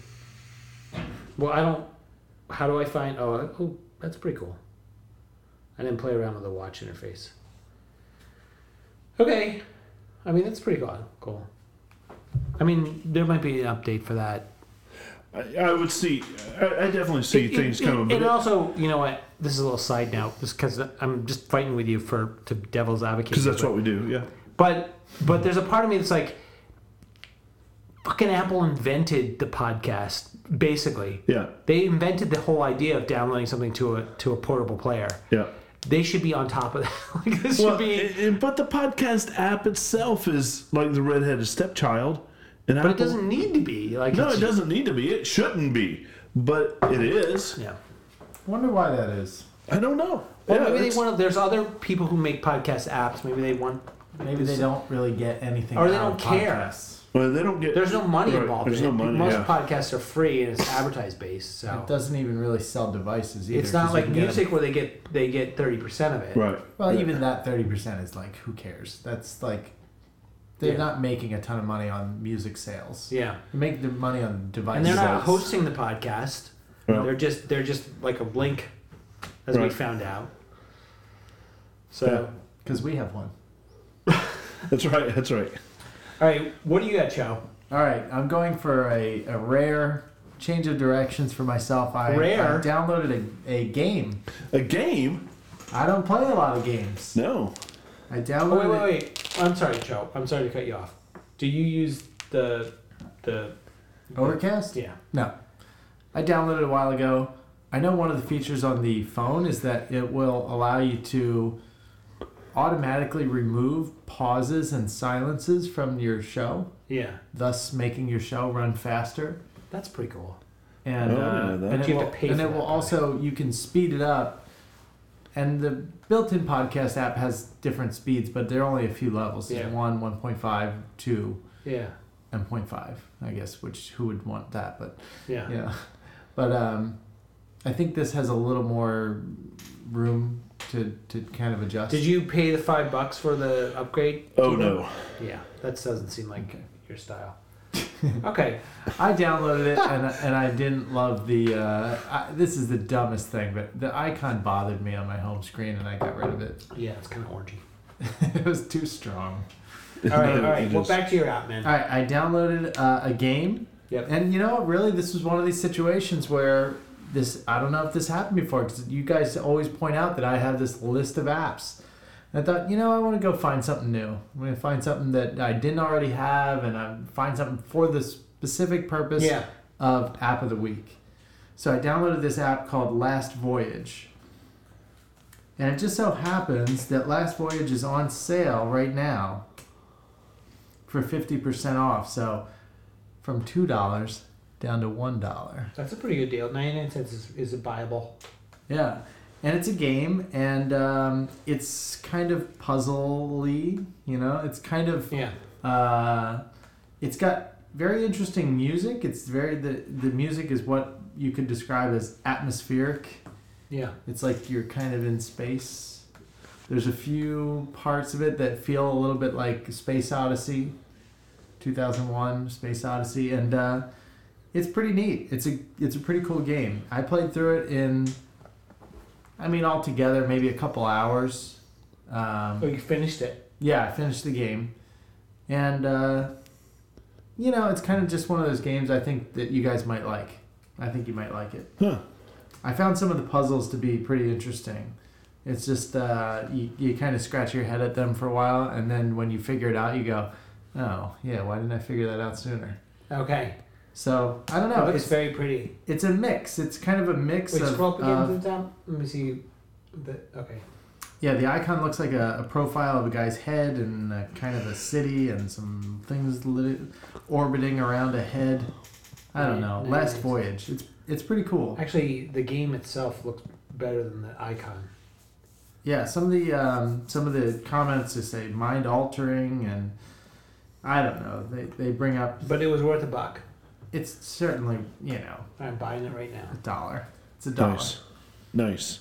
Well, I don't. How do I find? Oh, oh, that's pretty cool. I didn't play around with the watch interface. Okay, I mean that's pretty cool. Cool. I mean, there might be an update for that I, I would see. I, I definitely see It- things it, coming. It, but it it- also, you know what? This is a little side note, just because I'm just fighting with you for to devil's advocate. because that's but, what we do. Yeah. But but there's a part of me that's like, fucking Apple invented the podcast. Basically, Yeah. they invented the whole idea of downloading something to a to a portable player. Yeah. they should be on top of (laughs) that. like this Well, should be. and- and- but the podcast app itself is like the redheaded stepchild. And but it doesn't need to be like. No, it's- it doesn't need to be. It shouldn't be. But it is. Yeah. Wonder why that is. I don't know. Well, Yeah, maybe they want. to There's other people who make podcast apps. Maybe they want. Maybe they don't really get anything. Or they out don't of care. podcasts. Well, they don't get. There's no money Right, involved. There's in no it. money. Most yeah. podcasts are free and it's advertised based. So It doesn't even really sell devices either. it's not like can get music where they get they get thirty percent of it. Right. Well, Right. even that thirty percent is like, who cares? That's like, they're Yeah. not making a ton of money on music sales. Yeah. They make the money on devices. And they're not hosting the podcast. Right. They're just they're just like a link, as we found out. So, because we have one. (laughs) That's right. That's right. All right, what do you got, Cho? All right, I'm going for a, a rare change of directions for myself. I, Rare? I downloaded a, a game. A game? I don't play a lot of games. No. I Oh, downloaded. wait, wait, wait. I'm sorry, Cho. I'm sorry to cut you off. Do you use the the Overcast? Yeah. No. I downloaded it a while ago. I know one of the features on the phone is that it will allow you to automatically remove pauses and silences from your show, Yeah. thus making your show run faster. That's pretty cool. And, Oh, I uh, didn't know that. and it You have will, to pay and for it will though. also you can speed it up. And the built-in podcast app has different speeds, but there are only a few levels. There's Yeah. one, 1.5, 2, Yeah. and 0.5, I guess, which who would want that, but Yeah. yeah. But um, I think this has a little more room to, to kind of adjust. Did you pay the five bucks for the upgrade? Oh no. Yeah. That doesn't seem like Okay. your style. (laughs) okay. I downloaded it and, and I didn't love the. Uh, I, this is the dumbest thing, but the icon bothered me on my home screen and I got rid of it. Yeah, it's kind of orangey. (laughs) it was too strong. (laughs) All right. All right. Well, back to your app, man. All right, I downloaded uh, a game. Yep. And you know, what, really, this was one of these situations where this, I don't know if this happened before, because you guys always point out that I have this list of apps. And I thought, you know, I want to go find something new. I'm going to find something that I didn't already have, and I find something for the specific purpose Yeah. of App of the Week. So I downloaded this app called Last Voyage. And it just so happens that Last Voyage is on sale right now for 50% off. So from $2 down to $1. That's a pretty good deal. 99 cents is, is a buyable. Yeah. And it's a game, and um, it's kind of puzzly, you know? It's kind of. Yeah. Uh, it's got very interesting music. It's very. The, the music is what you could describe as atmospheric. Yeah. It's like you're kind of in space. There's a few parts of it that feel a little bit like Space Odyssey, 2001 Space Odyssey, and uh, it's pretty neat. It's a it's a pretty cool game. I played through it in, I mean, altogether maybe a couple hours. Um, Oh, you finished it. yeah, I finished the game, and uh, you know, it's kind of just one of those games I think that you guys might like. I think you might like it. Huh. I found some of the puzzles to be pretty interesting. It's just uh, you, you kind of scratch your head at them for a while, and then when you figure it out, you go, "Oh, yeah, why didn't I figure that out sooner?" Okay. So I don't It know. looks It's, very pretty. it's a mix. It's kind of a mix Wait, of, scroll up again to the top. Let me see. The, okay. yeah. The icon looks like a, a profile of a guy's head and a, kind of a city and some things lit, orbiting around a head. I don't know. Last voyage. It's it's pretty cool. Actually, the game itself looks better than the icon. Yeah, some of the um, some of the comments just say mind altering and I don't know. They they bring up But it was worth a buck. It's certainly you know I'm buying it right now. a dollar. It's a dollar. Nice. Nice.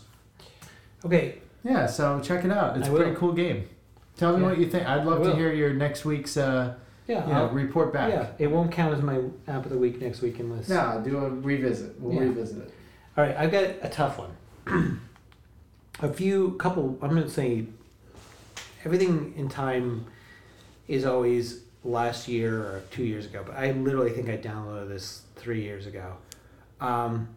Okay. Yeah, so check it out. It's I a pretty will. cool game. Tell me Yeah. what you think. I'd love I to will. hear your next week's uh, Yeah. you know, I'll- report back. Yeah. It won't count as my app of the week next week unless. No, do a revisit. We'll Yeah. revisit it. All right. I've got a tough one. (clears throat) a few couple. I'm gonna say. Everything in time is always last year or two years ago, but I literally think I downloaded this three years ago. Um,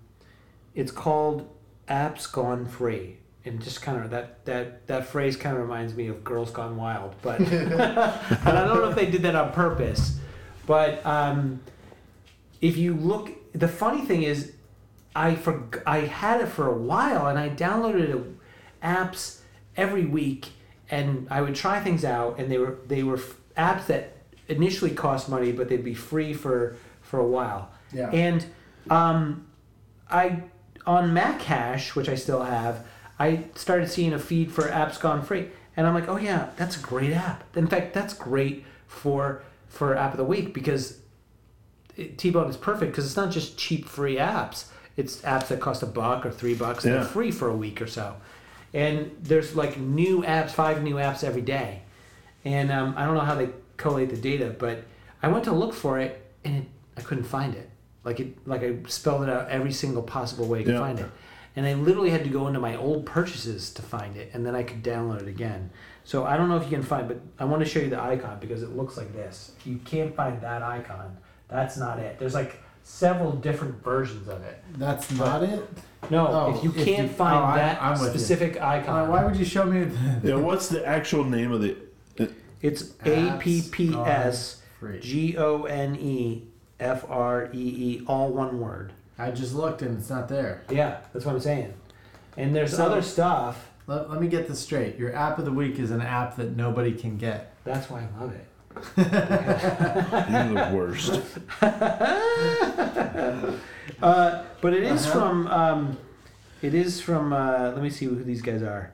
it's called Apps Gone Free. And just kind of that, that, that phrase kind of reminds me of Girls Gone Wild, but (laughs) and I don't know if they did that on purpose, but um, if you look, the funny thing is, I for I had it for a while and I downloaded apps every week, and I would try things out, and they were they were apps that initially cost money, but they'd be free for for a while. Yeah. And um, I on Macash, which I still have, I started seeing a feed for apps gone free, and I'm like, oh yeah, that's a great app. In fact, that's great for for app of the week because T-Bone is perfect because it's not just cheap free apps. It's apps that cost a buck or three bucks and Yeah. they're free for a week or so. And there's like new apps, five new apps every day. And um, I don't know how they collate the data, but I went to look for it and it, I couldn't find it. Like it, like I spelled it out every single possible way to Yeah. find it. And I literally had to go into my old purchases to find it, and then I could download it again. So I don't know if you can find, but I want to show you the icon because it looks like this. You can't find that icon. That's not it. There's like several different versions of it. That's not it. No, Oh, if you can't you- find oh, that I'm with you. specific Uh, icon, why would you show me? (laughs) The, Yeah, what's the actual name of the? It's A P P S free. G O N E F R E E, all one word. I just looked and it's not there. Yeah, that's what I'm saying. And there's So- other stuff. Let, let me get this straight. Your app of the week is an app that nobody can get. That's why I love it. (laughs) You're the worst. (laughs) Uh, but it is Uh-huh. from. Um, it is from. Uh, let me see who these guys are.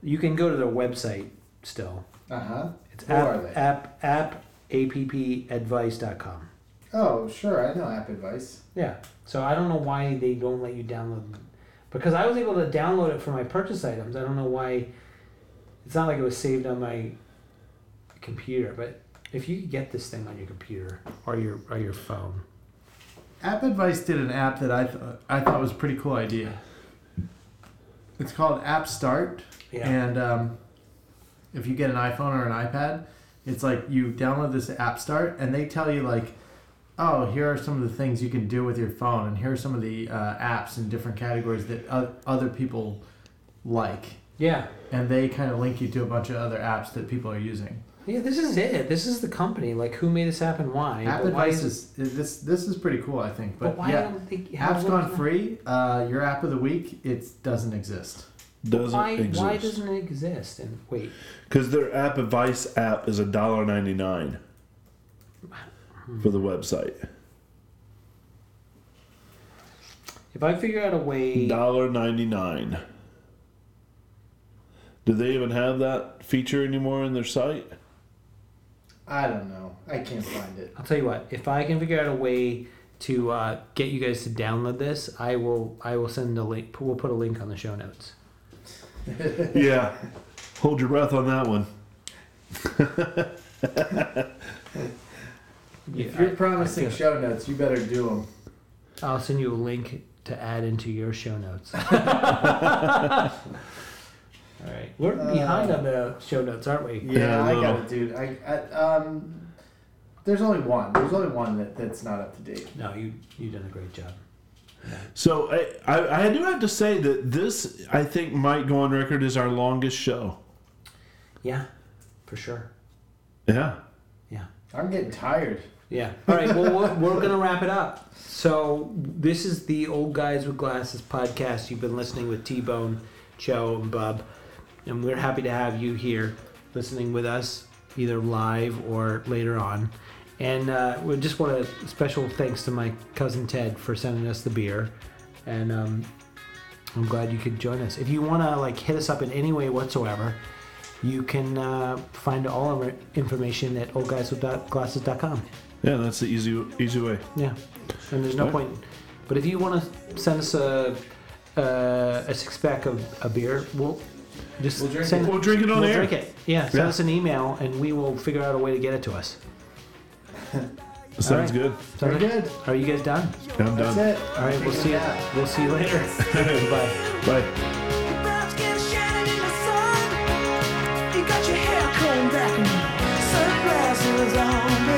You can go to their website still. Uh huh. It's Who app, are they? app app appadvice.com. Oh, sure. I know App Advice. Yeah. So I don't know why they don't let you download them. because I was able to download it for my purchase items. I don't know why. It's not like it was saved on my computer, but if you could get this thing on your computer or your or your phone. App Advice did an app that I th- I thought was a pretty cool idea. It's called App Start, Yeah. and um, if you get an iPhone or an iPad, it's like you download this App Start, and they tell you like, oh, here are some of the things you can do with your phone, and here are some of the uh, apps in different categories that o- other people like, Yeah. and they kind of link you to a bunch of other apps that people are using. Yeah, this is it. This is the company. Like, who made this happen? Why? App But why Advice is, is this this is pretty cool, I think. but But, why yeah, don't they app's gone free. Uh, your app of the week it doesn't exist. Doesn't Why? exist. Why doesn't it exist? And wait, Because their app advice app is a dollar ninety nine for the website. if I figure out a way, Dollar ninety nine. Do they even have that feature anymore in their site? I don't know. I can't find it. I'll tell you what. If I can figure out a way to uh, get you guys to download this, I will. I will send the link. We'll put a link on the show notes. (laughs) yeah. Hold your breath on that one. (laughs) If you're I- promising feel- show notes, you better do them. I'll send you a link to add into your show notes. (laughs) All right, we're behind on the show notes, aren't we? Yeah, Yeah, I no. got it, dude. I, I um, there's only one. There's only one that, that's not up to date. No, you you done a great job. So I, I I do have to say that this I think might go on record as our longest show. Yeah, for sure. Yeah. Yeah. I'm getting tired. Yeah. All right. Well, we're, we're (laughs) going to wrap it up. So, this is the Old Guys with Glasses podcast. You've been listening with T Bone, Cho, and Bub. And we're happy to have you here listening with us, either live or later on. And uh, we just want a special thanks to my cousin Ted for sending us the beer. And um, I'm glad you could join us. If you want to like hit us up in any way whatsoever, you can uh, find all our information at oldguyswithglasses.com. Yeah, that's the easy easy way. Yeah, and there's no Right. point. But if you want to send us a a, a six pack of a beer, we'll just We'll drink send it. We'll drink it on we'll air. drink it. Yeah, send Yeah. us an email and we will figure out a way to get it to us. Sounds right. good. Sounds right. good. Are you guys done? I'm done. That's it. All right, we'll see you. We'll see you later. (laughs) Bye. Bye. Sunglasses on